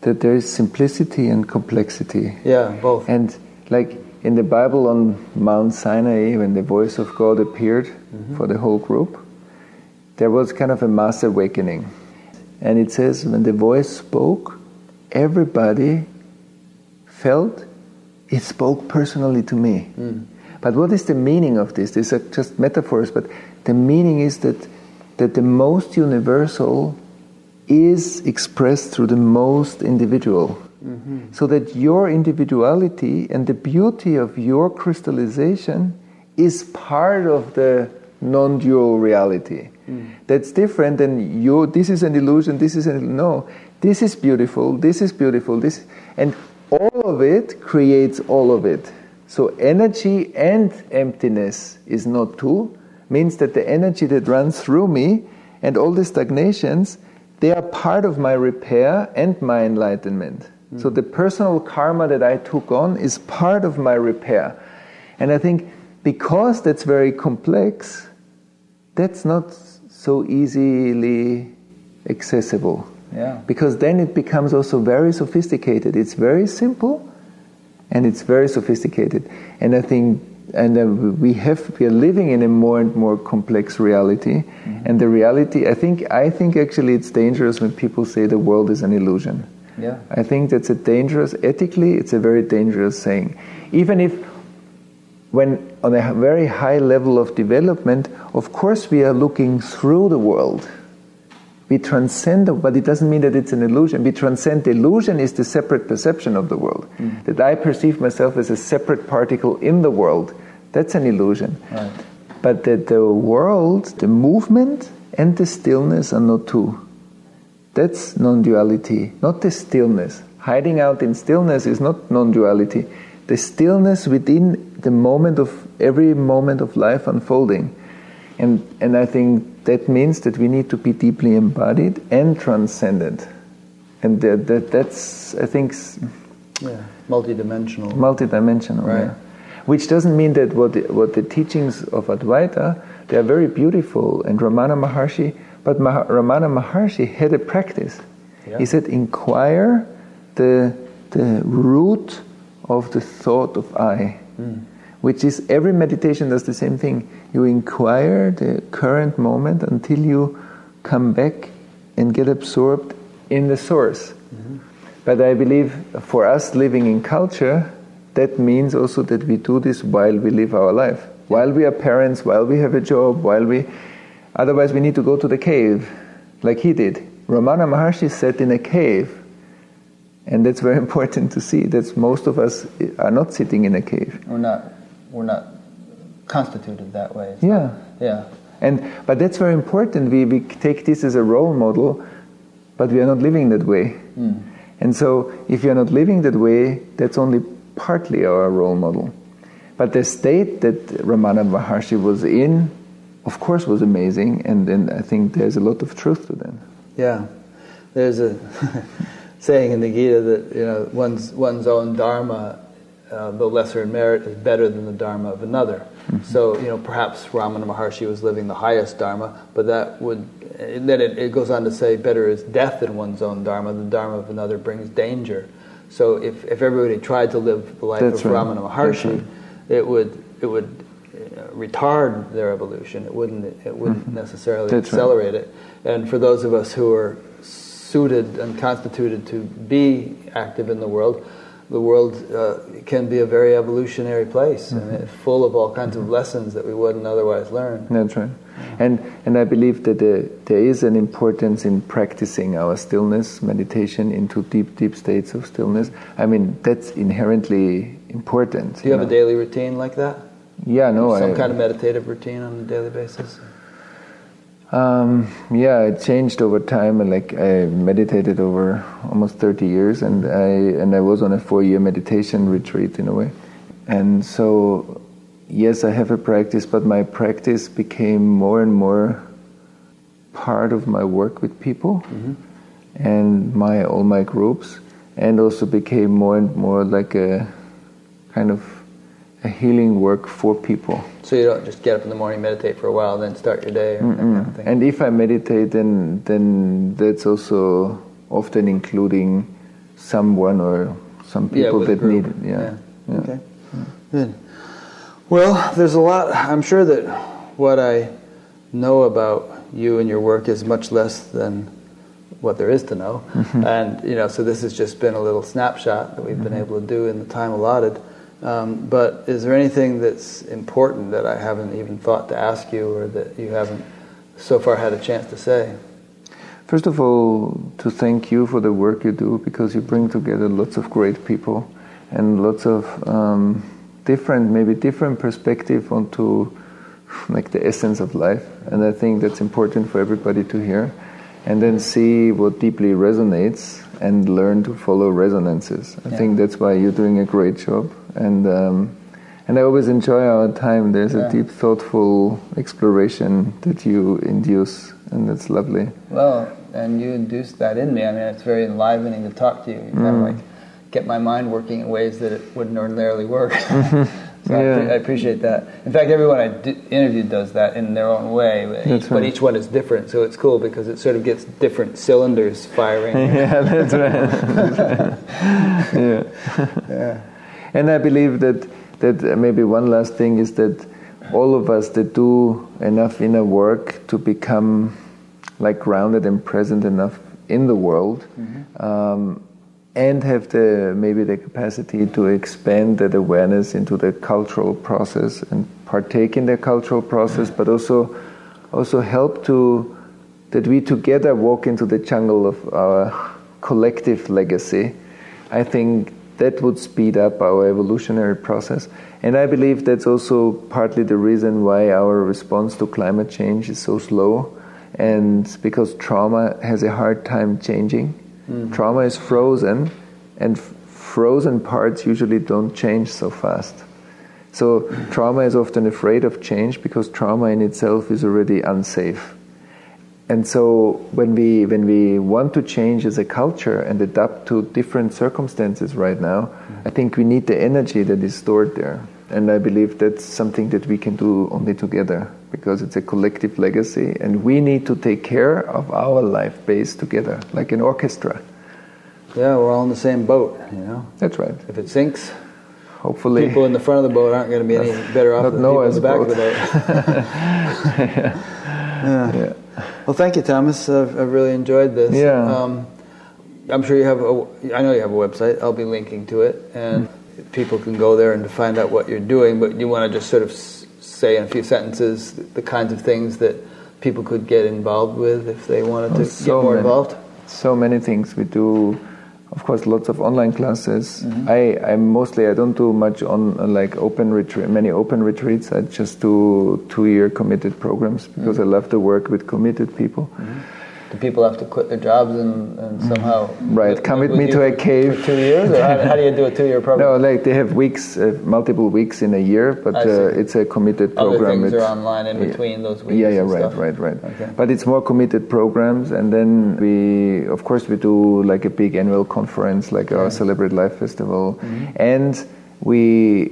that there is simplicity and complexity. Yeah, both. And like in the Bible on Mount Sinai, when the voice of God appeared mm-hmm. for the whole group, there was kind of a mass awakening. And it says, when the voice spoke, everybody felt it spoke personally to me. Mm. But what is the meaning of this? These are just metaphors, but the meaning is that, that the most universal is expressed through the most individual. Mm-hmm. So that your individuality and the beauty of your crystallization is part of the non dual reality. Mm. That's different than you, this is an illusion, this is an no. This is beautiful, this is beautiful, this and all of it creates all of it. So energy and emptiness is not two, means that the energy that runs through me and all the stagnations, they are part of my repair and my enlightenment. So hmm. the personal karma that I took on is part of my repair. And I think because that's very complex, that's not so easily accessible. Yeah. Because then it becomes also very sophisticated. It's very simple and it's very sophisticated. And I think and uh, we have we are living in a more and more complex reality mm-hmm. and the reality I think I think actually it's dangerous when people say the world is an illusion. Yeah. I think that's a dangerous, ethically, it's a very dangerous saying. Even if, when on a very high level of development, of course we are looking through the world. We transcend, but it doesn't mean that it's an illusion. We transcend the illusion is the separate perception of the world. Mm. That I perceive myself as a separate particle in the world. That's an illusion. Right. But that the world, the movement, and the stillness are not two. That's non duality, not the stillness. Hiding out in stillness is not non duality. The stillness within the moment of every moment of life unfolding. And, and I think that means that we need to be deeply embodied and transcendent. And that, that that's, I think, yeah, multidimensional. Multidimensional, right. yeah. Which doesn't mean that what the, what the teachings of Advaita, they are very beautiful. And Ramana Maharshi but Mah- Ramana Maharshi had a practice. Yeah. He said, inquire the, the root of the thought of I, mm. which is every meditation does the same thing. You inquire the current moment until you come back and get absorbed in the source. Mm-hmm. But I believe for us living in culture, that means also that we do this while we live our life. While we are parents, while we have a job, while we Otherwise, we need to go to the cave, like he did. Ramana Maharshi sat in a cave, and that's very important to see. That most of us are not sitting in a cave. We're not. We're not constituted that way. It's yeah. Yeah. And but that's very important. We we take this as a role model, but we are not living that way. Mm. And so, if you're not living that way, that's only partly our role model. But the state that Ramana Maharshi was in of course, was amazing, and, and I think there's a lot of truth to that. Yeah, there's a saying in the Gita that you know one's one's own dharma, uh, though lesser in merit, is better than the dharma of another. Mm-hmm. So you know perhaps Ramana Maharshi was living the highest dharma, but that would then it, it goes on to say better is death than one's own dharma. The dharma of another brings danger. So if, if everybody tried to live the life That's of right. Ramana Maharshi, right. it would it would retard their evolution. It wouldn't. It wouldn't mm-hmm. necessarily That's accelerate right. it. And for those of us who are suited and constituted to be active in the world, the world uh, can be a very evolutionary place mm-hmm. and full of all kinds mm-hmm. of lessons that we wouldn't otherwise learn. That's right. And and I believe that there, there is an importance in practicing our stillness meditation into deep deep states of stillness. I mean that's inherently important. Do you, you have know? a daily routine like that? Yeah, no. Some I, kind of meditative routine on a daily basis. Um, yeah, it changed over time, and like I meditated over almost thirty years, and I and I was on a four-year meditation retreat in a way, and so yes, I have a practice, but my practice became more and more part of my work with people, mm-hmm. and my all my groups, and also became more and more like a kind of a healing work for people. So you don't just get up in the morning, meditate for a while, and then start your day. Kind of and if I meditate, then then that's also often including someone or some people yeah, that need it. Yeah. yeah. yeah. Okay. Good. Well, there's a lot. I'm sure that what I know about you and your work is much less than what there is to know. Mm-hmm. And you know, so this has just been a little snapshot that we've been Mm-hmm. able to do in the time allotted. Um, but is there anything that's important that I haven't even thought to ask you, or that you haven't so far had a chance to say? First of all, to thank you for the work you do because you bring together lots of great people and lots of um, different, maybe different perspective onto like the essence of life. And I think that's important for everybody to hear. And then see what deeply resonates and learn to follow resonances. I Yeah. think that's why you're doing a great job. And um, and I always enjoy our time. There's Yeah. a deep, thoughtful exploration that you induce, and that's lovely. Well, and you induced that in me. I mean, it's very enlivening to talk to you. You kind of Mm. like get my mind working in ways that it wouldn't ordinarily work. so I, Yeah. appre- I appreciate that. In fact, everyone I d- interviewed does that in their own way, but each, That's but each one is different. So it's cool because it sort of gets different cylinders firing. yeah, that's right. yeah. yeah. And I believe that that maybe one last thing is that all of us that do enough inner work to become like grounded and present enough in the world, um, and have the maybe the capacity to expand that awareness into the cultural process and partake in the cultural process, but also also help to that we together walk into the jungle of our collective legacy. I think that would speed up our evolutionary process. And I believe that's also partly the reason why our response to climate change is so slow, and because trauma has a hard time changing. Mm-hmm. Trauma is frozen, and f- frozen parts usually don't change so fast. So, trauma is often afraid of change because trauma in itself is already unsafe. And so when we when we want to change as a culture and adapt to different circumstances right now, mm-hmm. I think we need the energy that is stored there. And I believe that's something that we can do only together because it's a collective legacy and we need to take care of our life base together, like an orchestra. Yeah, we're all in the same boat, you know. That's right. If it sinks, Hopefully people in the front of the boat aren't going to be any better off than people in the back of the boat. yeah. yeah. Well, thank you, Thomas. I've, I've really enjoyed this. Yeah. Um, I'm sure you have a. I know you have a website. I'll be linking to it, and people can go there and to find out what you're doing. But you want to just sort of say in a few sentences the kinds of things that people could get involved with if they wanted to Oh, get more many. involved. so many things we do of course lots of online classes Mm-hmm. i i mostly i don't do much on uh, like open retreat many open retreats i just do two year committed programs because Mm-hmm. i love to work with committed people Do people have to quit their jobs and, and somehow Right, live- come with me to a cave. for two years? Or how, how do you do a two-year program? no like they have weeks uh, multiple weeks in a year but uh, it's a committed Other program things with- are online in between those weeks. yeah yeah right stuff. right right Okay. but it's more committed programs and then we of course we do like a big annual conference like our celebrate life festival Mm-hmm. and we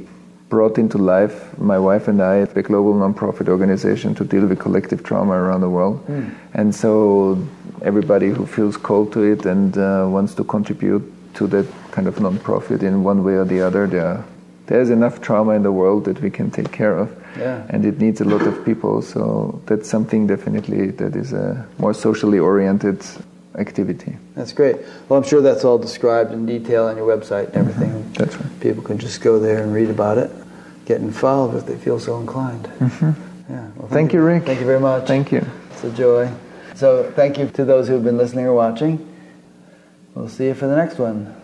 brought into life my wife and i a global non-profit organization to deal with collective trauma around the world Hmm. and so everybody who feels called to it and uh, wants to contribute to that kind of non-profit in one way or the other there there's enough trauma in the world that we can take care of Yeah. and it needs a lot of people. So that's something definitely that is a more socially oriented activity. That's great. Well, I'm sure that's all described in detail on your website and everything. Mm-hmm. That's right. People can just go there and read about it, get involved if they feel so inclined. Mm-hmm. Yeah. Well, Thank you, Rick. Thank you very much. Thank you. It's a joy. So, thank you to those who have been listening or watching. We'll see you for the next one.